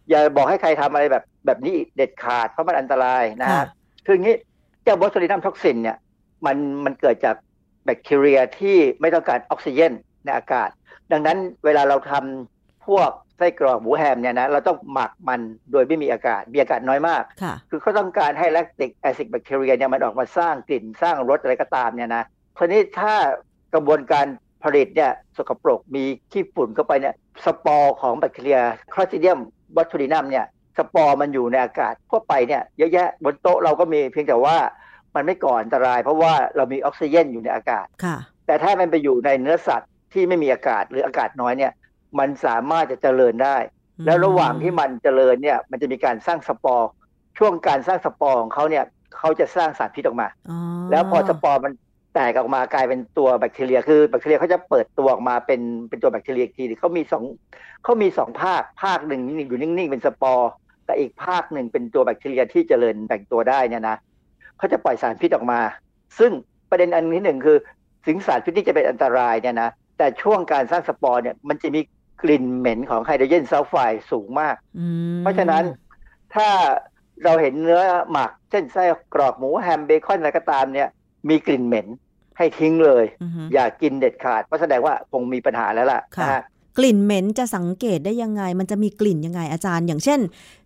อย่าบอกให้ใครทำอะไรแบบแบบนี้เด็ดขาดเพราะมันอันตรายนะคืออย่างนี้เจ้า botulinum toxin เนี่ยมันมันเกิดจากแบคทีเรียที่ไม่ต้องการออกซิเจนในอากาศ ดังนั้นเวลาเราทำพวก ไส้กรอกหมูแฮมเนี่ยนะเราต้องหมักมันโดยไม่มีอากาศมีอากาศน้อยมาก คือเขาต้องการให้ lactic acid bacteria เนี่ยมันออกมาสร้างกลิ่นสร้างรสอะไรก็ตามเนี่ยนะทีนี้ถ้ากระบวนการผลิตเนี่ยสกปรกมีขี้ฝุ่นเข้าไปเนี่ยสปอร์ของแบคทีเรีย Clostridium botulinum เนี่ยสปอร์มันอยู่ในอากาศทั่วไปเนี่ยเยอะแยะบนโต๊ะเราก็มีเพียงแต่ว่ามันไม่ก่ออันตราย เพราะว่าเรามีออกซิเจนอยู่ในอากาศแต่ถ้ามันไปอยู่ในเนื้อสัตว์ที่ไม่มีอากาศหรืออากาศน้อยเนี่ย มันสามารถจะเจริญได้ แล้วระหว่างที่มันเจริญเนี่ย มันจะมีการสร้างสปอร์ช่วงการสร้างสปอร์ของเขาเนี่ยเขาจะสร้างสารพิษออกมา แล้วพอสปอร์มันแตกออกมากลายเป็นตัวแบคทีเรีย คือแบคทีเรียเขาจะเปิดตัวออกมาเป็นเป็นตัวแบคทีเรียทีเขามีสองเขามีสองภาคภาคหนึ่งอยู่นิ่งๆเป็นสปอร์แต่อีกภาคหนึ่งเป็นตัวแบคทีเรียที่เจริญแบ่งตัวได้เนี่ยนะเขาจะปล่อยสารพิษออกมา ซึ่งประเด็นอันที่หนึ่งคือสิงสารพิษที่จะเป็นอันตรายเนี่ยนะแต่ช่วงการสร้างสปอร์เนี่ยมันจะมี กลิ่นเหม็นของไฮโดรเจนซัลไฟด์สูงมาก เพราะฉะนั้นถ้าเราเห็นเนื้อหมัก เช่นไส้กรอกหมูแฮมเบคอนอะไรก็ตามเนี่ยมีกลิ่นเหม็นให้ทิ้งเลย อย่ากินเด็ดขาดเพราะแสดงว่าคงมีปัญหาแล้วล่ะะกลิ่นเหม็นจะสังเกตได้ยังไง มันจะมีกลิ่นยังไงอาจารย์ อย่างเช่น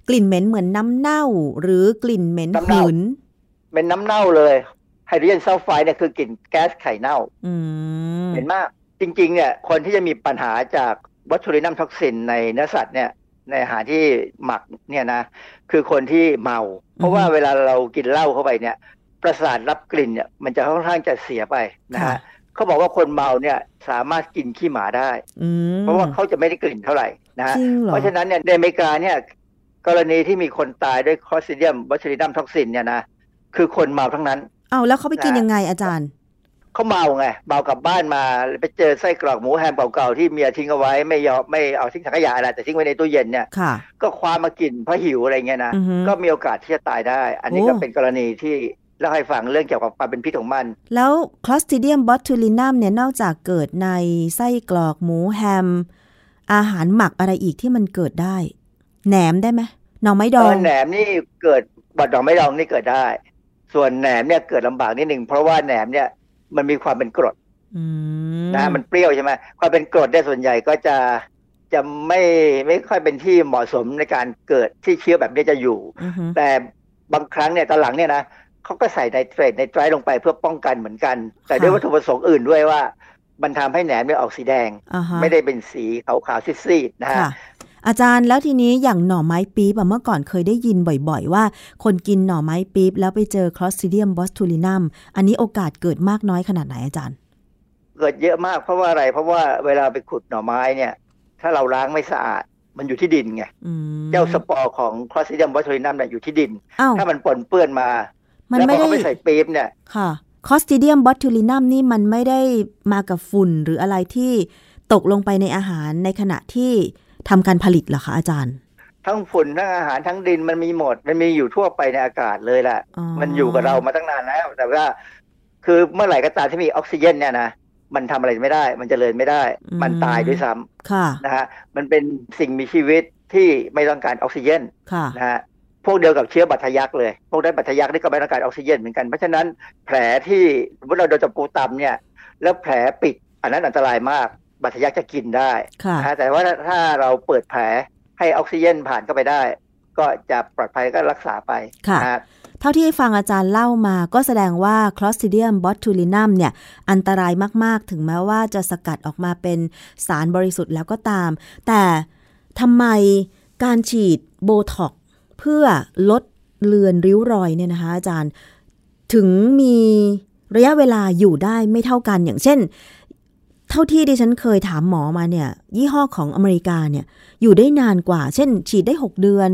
กลิ่นเหม็นเหมือนน้ำเน่า หรือกลิ่นเหม็นหืนเป็นน้ำเน่าเลยไฮโดรเจนซัลไฟด์เนี่ยคือกลิ่นแก๊สไข่เน่าเห็นมาก จริง ๆ เนี่ย คนที่จะมีปัญหาจาก วัตถุลินัมท็อกซินในเนื้อสัตว์เนี่ยในอาหารที่หมักเนี่ยนะคือคนที่เมา เพราะว่าเวลาเรากินเหล้าเข้าไปเนี่ย ประสาทรับกลิ่นเนี่ยมันจะค่อนข้างจะเสียไปนะฮะเขาบอกว่าคนเมาเนี่ยสามารถกินขี้หมาได้เพราะว่าเขาจะไม่ได้กลิ่นเท่าไหร่นะฮะเพราะฉะนั้นเนี่ยในอเมริกาเนี่ยกรณีที่มีคนตายด้วย Clostridium botulinum toxin เนี่ยนะคือคนเมาทั้งนั้นเอาแล้วเขาไปกินยังไงอาจารย์ เขาเมาไงเมากลับบ้านมาไปเจอไส้กรอกหมูแฮมเก่าๆที่เมียทิ้งเอาไว้ไม่ยอมไม่เอาทิ้งถังขยะอะไรแต่ทิ้งไว้ในตู้เย็นเนี่ยก็คว้ามากินเพราะหิวอะไรเงี้ยนะก็มีโอกาสที่จะตายได้ อันนี้ก็เป็นกรณีที่เล่าให้ฟังเรื่องเกี่ยวกับความเป็นพิษของมัน แล้วคลอสติเดียมบอทูลินัมเนี่ยนอกจากเกิดในไส้กรอกหมูแฮม อาหารหมักอะไรอีกที่มันเกิดได้แหนมได้ไหมหน่อไม้ดองแหนมนี่เกิดบัดดอกไม้ดองนี่เกิดได้ ส่วนแหนมเนี่ยเกิดลำบากนิดหนึ่งเพราะว่าแหนมเนี่ย มันมีความเป็นกรดนะมันเปรี้ยวใช่ไหมความเป็นกรดได้ส่วนใหญ่ก็จะจะไม่ไม่ค่อยเป็นที่เหมาะสมในการเกิดที่เชื้อแบบนี้จะอยู่ แต่บางครั้งเนี่ยตอนหลังเนี่ยนะเขาก็ใส่ในเทรดในไตรลงไปเพื่อป้องกันเหมือนกัน แต่ด้วยวัตถุประสงค์อื่นด้วยว่า มันทำให้แหนมไม่ออกสีแดง ไม่ได้เป็นสีขาวๆซีดๆนะฮะ อาจารย์แล้วทีนี้อย่างหน่อไม้ปี๊บเมื่อก่อนเคยได้ยินบ่อยๆ ว่า คนกินหน่อไม้ปี๊บแล้วไปเจอคลอสซิเดียมบอสทูลินัมอันนี้โอกาสเกิดมากน้อยขนาดไหนอาจารย์ เกิดเยอะมากเพราะว่าอะไร เพราะว่าเวลาไปขุดหน่อไม้เนี่ย ถ้าเราล้างไม่สะอาดมันอยู่ที่ดินไงเจ้าสปอร์ของ Clostridium botulinum เนี่ยอยู่ที่ดิน ถ้ามันปนเปื้อนมา มันแล้วพไม่อได้เขาไม่ใส่ปี๊บเนี่ยค่ะ Clostridium botulinum นี่มันไม่ได้มากับฝุ่นหรืออะไรที่ตกลงไปในอาหารในขณะที่ ทำการผลิตเหรอคะอาจารย์ ทั้งฝุ่นทั้งอาหารทั้งดินมันมีหมด มันมีอยู่ทั่วไปในอากาศเลยแหละอ๋อมันอยู่กับเรามาตั้งนานแล้ว แต่ว่า คือเมื่อไหร่ก็ตามที่มีออกซิเจนเนี่ยนะมันทำอะไรไม่ได้ มันจเจริญไม่ได้ มันตายด้วยซ้ำค่ะนะฮะมันเป็นสิ่งมีชีวิตที่ไม่ต้องการออกซิเจนค่ะนะฮะพวกเดียวกับเชื้อบัตทะยักเลย พวกนั้นบัตทะยักนี่ก็ไม่ต้องการออกซิเจนเหมือนกัน เพราะฉะนั้นแผลที่สมมติเราโดนจับปูตำเนี่ย แล้วแผลปิดอันนั้นอันตรายมาก บัตทะยักจะกินได้ค่ะนะฮะแต่ว่าถ้าเราเปิดแผลให้ออกซิเจนผ่านเข้าไปได้ ก็จะปลอดภัยก็รักษาไปค่ะนะฮะเท่าที่ฟังอาจารย์เล่ามาก็แสดงว่า Clostridium botulinum เนี่ย อันตรายมาก ๆ ถึงแม้ว่าจะสกัดออกมาเป็นสารบริสุทธิ์แล้วก็ตาม แต่ทำไมการฉีดโบท็อกซ์เพื่อลดเลือนริ้วรอยเนี่ยนะคะอาจารย์ ถึงมีระยะเวลาอยู่ได้ไม่เท่ากันอย่างเช่น เท่าที่ดิฉันเคยถามหมอมาเนี่ย ยี่ห้อของอเมริกาเนี่ย อยู่ได้นานกว่า เช่น ฉีดได้ 6 เดือน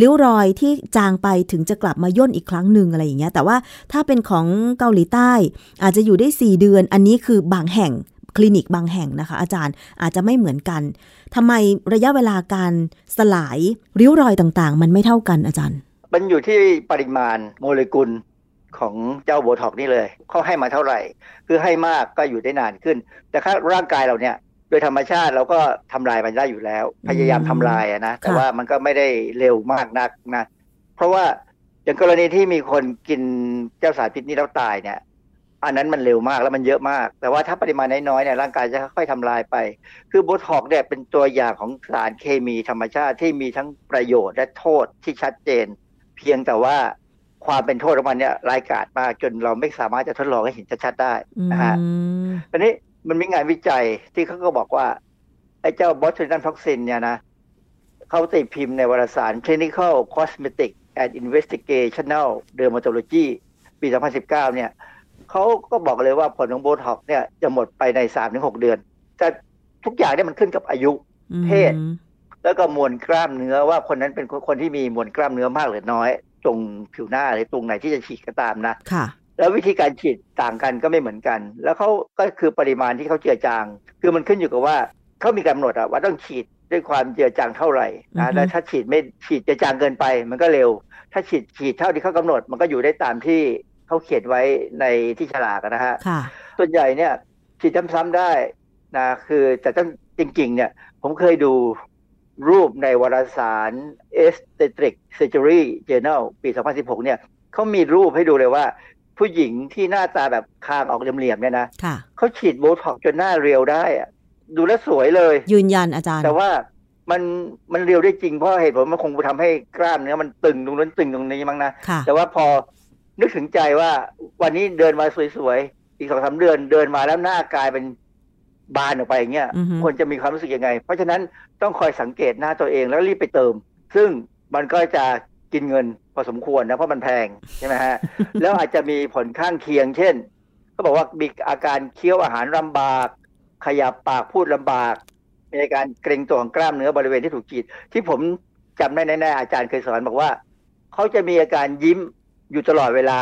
ริ้วรอยที่จางไปถึงจะกลับมาย่นอีกครั้งหนึ่งอะไรอย่างเงี้ย แต่ว่าถ้าเป็นของเกาหลีใต้ อาจจะอยู่ได้ 4 เดือน อันนี้คือบางแห่งคลินิกบางแห่งนะคะ อาจารย์อาจจะไม่เหมือนกันทำไมระยะเวลาการสลายริ้วรอยต่างๆ มันไม่เท่ากันอาจารย์ มันอยู่ที่ปริมาณโมเลกุล ของเจ้าโบท็อกนี่เลยเขาให้มาเท่าไหร่ คือให้มากก็อยู่ได้นานขึ้น แต่ถ้าร่างกายเราเนี่ยโดยธรรมชาติเราก็ทำลายมันได้อยู่แล้ว พยายามทำลายอะนะแต่ว่ามันก็ไม่ได้เร็วมากนักนะเพราะว่าอย่างกรณีที่มีคนกินเจ้าสารพิษนี้แล้วตายเนี่ย อันนั้นมันเร็วมากแล้วมันเยอะมาก แต่ว่าถ้าปริมาณน้อยๆเนี่ยร่างกายจะค่อยๆทำลายไป คือโบท็อกเนี่ยเป็นตัวอย่างของสารเคมีธรรมชาติที่มีทั้งประโยชน์และโทษที่ชัดเจน เพียงแต่ว่า ความเป็นโทษของมันเนี่ยร้ายกาจมากจนเราไม่สามารถจะทดลองให้เห็นชัดๆได้นะฮะอืมอันนี้มันมีงานวิจัยที่เขาก็บอกว่า ไอ้เจ้าบอส t ลินัมท็อกซินเนี่ยนะเขาตีพิมพ์ในวารสาร Clinical Cosmetic and Investigational Dermatology ปี 2019 เนี่ยเขาก็บอกเลยว่าผลของโบท็อกซ์เนี่ยจะหมดไปใน 3-6 เดือน แต่ทุกอย่างเนี่ยมันขึ้นกับอายุเพศ แล้วก็มวลกล้ามเนื้อว่าคนนั้นเป็นคนที่มีมวลกล้ามเนื้อมากหรือน้อย ตรงผิวหน้าหรือตรงไหนที่จะฉีดก็ตามนะค่ะ แล้ววิธีการฉีดต่างกันก็ไม่เหมือนกัน แล้วเขาก็คือปริมาณที่เขาเจือจาง คือมันขึ้นอยู่กับว่าเขามีกำหนดอะว่าต้องฉีดด้วยความเจือจางเท่าไหร่อือนะฮึแล้วถ้าฉีดไม่ฉีดเจือจางเกินไป มันก็เร็ว ถ้าฉีดฉีดเท่าที่เขากำหนด มันก็อยู่ได้ตามที่เขาเขียนไว้ในที่ฉลากอะนะฮะค่ะส่วนใหญ่เนี่ยฉีดซ้ำๆได้นะคือแต่ต้องจริง ๆ เนี่ย ผมเคยดู รูปในวารสาร Aesthetic Surgery Journal ปี 2016 เนี่ยเขามีรูปให้ดูเลยว่า ผู้หญิงที่หน้าตาแบบคางออกเหลี่ยมๆเนี่ยนะค่ะเขาฉีดโบท็อกซ์จนหน้าเรียวได้อะดูแลวสวยเลย ยืนยันอาจารย์ แต่ว่ามันมันเรียวได้จริงเพราะเหตุผลมันคงทำให้กล้ามเนื้อมันตึงตรงนั้นตึงตรงนี้มั้งนะค่ะแต่ว่าพอนึกถึงใจว่าวันนี้เดินมาสวยๆ อีกสองสาเดือนเดินมาแล้วหน้ากลายเป็น บานออกไปอย่างเงี้ยอือฮึคนจะมีความรู้สึกยังไง เพราะฉะนั้นต้องคอยสังเกตหน้าตัวเองแล้วรีบไปเติม ซึ่งมันก็จะกินเงินพอสมควรนะเพราะมันแพงใช่ไหมฮะแล้วอาจจะมีผลข้างเคียง เช่นเขาบอกว่ามีอาการเคี้ยวอาหารลำบาก ขยับปากพูดลำบากมีอาการเกร็งตัวของกล้ามเนื้อบริเวณที่ถูกฉีด ที่ผมจำได้แน่ๆอาจารย์เคยสอนบอกว่า เขาจะมีอาการยิ้มอยู่ตลอดเวลา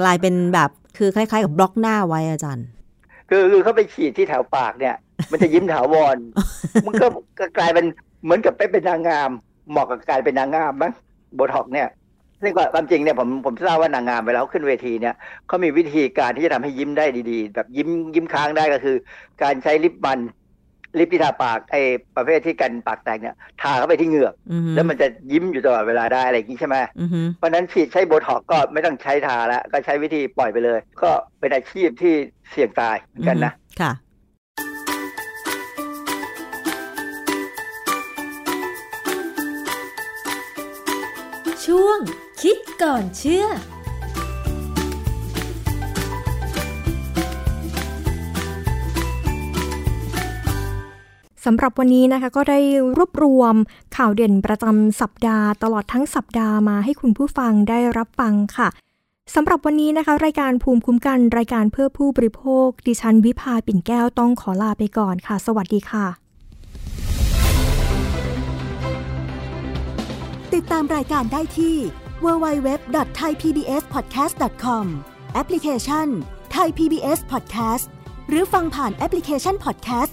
กลายเป็นแบบคือคล้ายๆกับบล็อกหน้าไว้อาจารย์ คือคือเขาไปฉีดที่แถวปากเนี่ย มันจะยิ้มถาวรมันก็ก็กลายเป็นเหมือนกับไปเป็นนางงาม เหมาะกับการเป็นนางงามมั้งโบท็อกซ์เนี่ยซึ่งก็ความจริงเนี่ยผมผมทราบว่านางงามเวลาเขาขึ้นเวทีเนี่ยเขามีวิธีการที่จะทำให้ยิ้มได้ดีๆ แบบยิ้มยิ้มค้างได้ก็คือ การใช้ลิปมัน ลิปที่ทาปากไอ้ประเภทที่กันปากแตกเนี่ยทาเข้าไปที่เหงือกอือฮึแล้วมันจะยิ้มอยู่ตลอดเวลาได้อะไรอย่างนี้ใช่ไหมอือฮึเพราะฉะนั้นฉีดใช้โบท็อกซ์ก็ไม่ต้องใช้ทาแล้วก็ใช้วิธีปล่อยไปเลย ก็เป็นอาชีพที่เสี่ยงตายเหมือนกันนะค่ะช่วงคิดก่อนเชื่อ สำหรับวันนี้นะคะก็ได้รวบรวมข่าวเด่นประจำสัปดาห์ ตลอดทั้งสัปดาห์มาให้คุณผู้ฟังได้รับฟังค่ะสำหรับวันนี้นะคะ รายการภูมิคุ้มกันรายการเพื่อผู้บริโภค ดิฉันวิภาปิ่นแก้วต้องขอลาไปก่อนค่ะ สวัสดีค่ะ ติดตามรายการได้ที่ www.thaipbspodcast.com แอปพลิเคชัน Thai PBS Podcast หรือฟังผ่านแอปพลิเคชัน Podcast